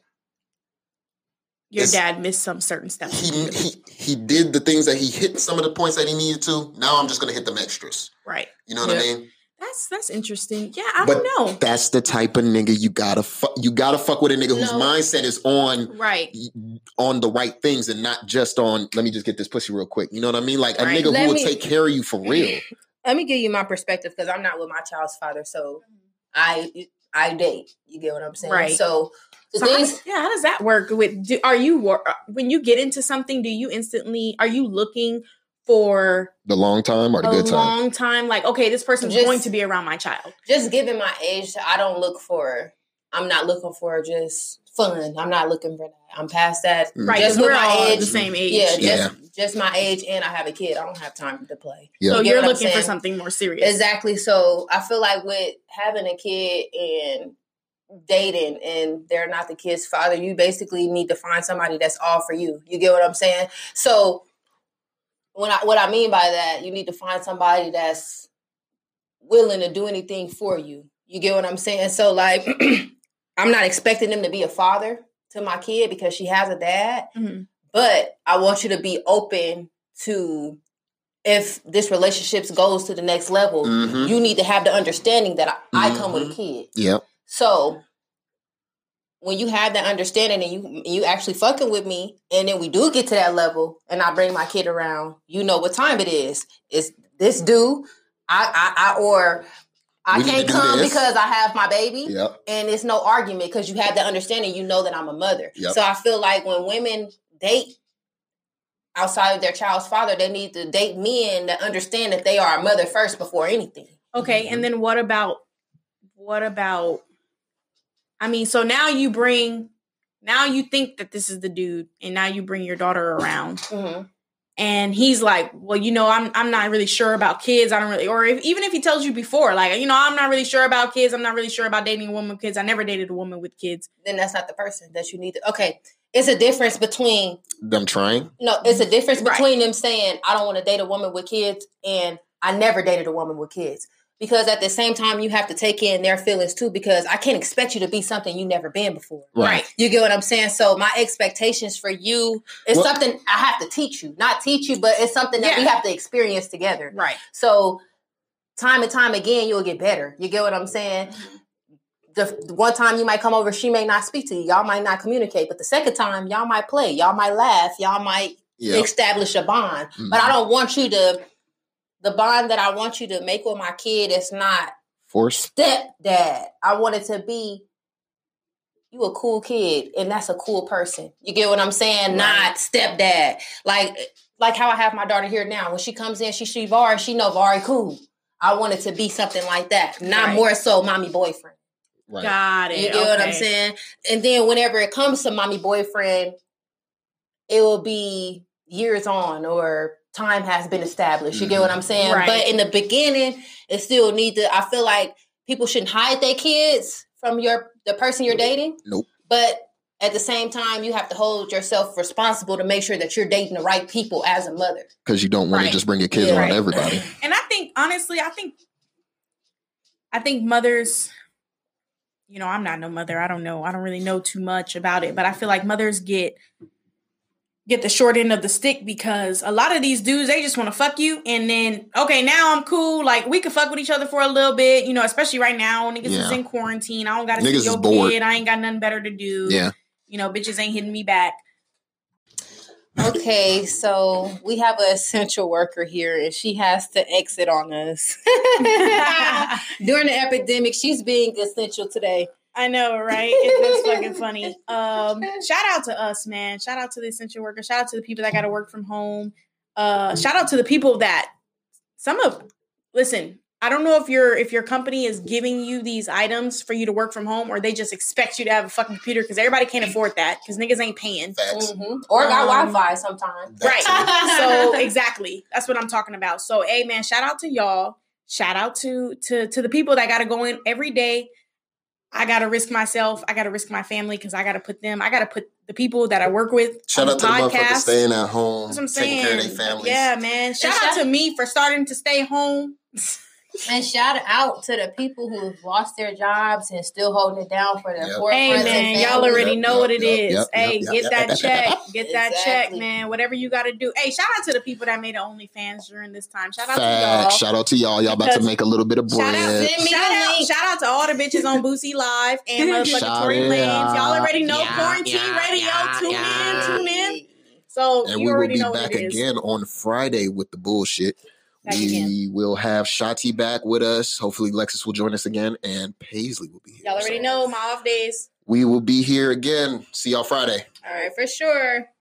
Your dad missed some certain steps. he he he did the things that he hit some of the points that he needed to. Now I'm just going to hit them extras. right. You know what I mean? That's that's interesting. Yeah, I But- don't know. That's the type of nigga you gotta fuck. You gotta fuck with a nigga whose mindset is on Right. on the right things and not just on. Let me just get this pussy real quick. You know what I mean? Like a Right. nigga Let who will take care of you for real. Let me give you my perspective because I'm not with my child's father, so I I date. You get what I'm saying? Right. So the So things does, yeah, how does that work? With do, are you uh, when you get into something? Do you instantly are you looking for The long time or the a good time? long time? Like, okay, this person's Just- going to be around my child. just given my age, I don't look for. I'm not looking for just fun. I'm not looking for that. I'm past that. Mm. Right, Just because we're my all age, the same age. Yeah, just Yeah. just my age, and I have a kid. I don't have time to play. Yeah. So you you're looking for something more serious. Exactly. So I feel like with having a kid and dating and they're not the kid's father, you basically need to find somebody that's all for you. You get what I'm saying? So when I what I mean by that, you need to find somebody that's willing to do anything for you. You get what I'm saying? So like I'm not expecting them to be a father to my kid because she has a dad, Mhm. but I want you to be open to if this relationship goes to the next level, Mhm. you need to have the understanding that I, I come with a Mhm. kid. Yep. So when you have that understanding and you you actually fucking with me, and then we do get to that level, and I bring my kid around, you know what time it is. It's this due. I I, I or I We can't come this. because I have my baby Yep. and it's no argument because you have that understanding. You know that I'm a mother. Yep. So I feel like when women date outside of their child's father, they need to date men that understand that they are a mother first before anything. Okay, Mhm. and then what about what about I mean, so now you bring now you think that this is the dude and now you bring your daughter around Mm-hmm. And he's like, "Well, you know, I'm I'm not really sure about kids. I don't really, or if, even if he tells you before, like, you know, I'm not really sure about kids. I'm not really sure about dating a woman with kids. I never dated a woman with kids. Then that's not the person that you need to. Okay, it's a difference between Them trying. no, it's a difference Right. between them saying I don't want to date a woman with kids and I never dated a woman with kids. Because at the same time, you have to take in their feelings too. Because I can't expect you to be something you never been before. Right. You get what I'm saying? So my expectations for you is Well- something I have to teach you, not teach you, but it's something that we have to experience together. Right. So time and time again, you'll get better. You get what I'm saying? The, the one time you might come over, she may not speak to you. Y'all might not communicate. But the second time, y'all might play. Y'all might laugh. Y'all might Yeah. establish a bond. Mhm. But I don't want you to. The bond that I want you to make with my kid is not Force. stepdad. I want it to be you a cool kid and that's a cool person. You get what I'm saying? Not stepdad. Like like how I have my daughter here now. When she comes in, she see Vari, she know Vari cool. I want it to be something like that. Not Right. more so mommy boyfriend. Right. Got it. You get what I'm saying? And then whenever it comes to mommy boyfriend, it will be years on or time has been established. You get what I'm mm-hmm. saying? Right. But in the beginning, it still need to I feel like people shouldn't hide their kids from your the person you're dating. Nope. But at the same time, you have to hold yourself responsible to make sure that you're dating the right people as a mother. Because you don't want Right. to just bring your kids Yeah. around Right. everybody. And I think honestly, I think I think mothers you know, I'm not no mother. I don't know. I don't really know too much about it, but I feel like mothers get get the short end of the stick because a lot of these dudes they just want to fuck you and then okay, now I'm cool. Like we could fuck with each other for a little bit, you know, especially right now. Niggas is in quarantine. I don't gotta Niggas see your bored. kid. I ain't got nothing better to do. Yeah. You know, bitches ain't hitting me back. Okay, so we have an essential worker here and she has to exit on us. During the epidemic, she's being essential today. I know, right? It's just fucking funny. Um, shout out to us, man. Shout out to the essential workers. Shout out to the people that got to work from home. Uh, shout out to the people that some of. Listen, I don't know if your if your company is giving you these items for you to work from home, or they just expect you to have a fucking computer because everybody can't afford that because niggas ain't paying. Facts. Mhm. Or got Um, Wi Fi sometimes. Right. so exactly, that's what I'm talking about. So, hey, man, shout out to y'all. Shout out to to to the people that got to go in every day. I got to risk myself. I got to risk my family because I got to put them. I got to put the people that I work with. Shout on out to the motherfuckers staying at home, That's what I'm taking care of their families. Yeah, man. Shout shout- out to me for starting to stay home. And shout out to the people who've lost their jobs and still holding it down for their Yep. forefront. Hey, and man, y'all already Yep, know yep, what it yep, is. yep, hey, yep, get yep, that yep, check. yep. Get that check, man. Whatever you got to do. Hey, shout out to the people that made the OnlyFans during this time. Shout out to y'all. Shout out to y'all. Y'all about to make a little bit of bread. Shout out, bread. Me shout out, shout out to all the bitches on Boosie Live and motherfucking Tory Lanez. Y'all already know Yeah, quarantine yeah, radio. yeah, tune yeah. in, tune in. So And you we will be know back what it is. again on Friday with the bullshit. Back we again. will have Shati back with us. Hopefully, Lexus will join us again, and Paisley will be here. Y'all already So know my off days. We will be here again. See y'all Friday. All right, for sure.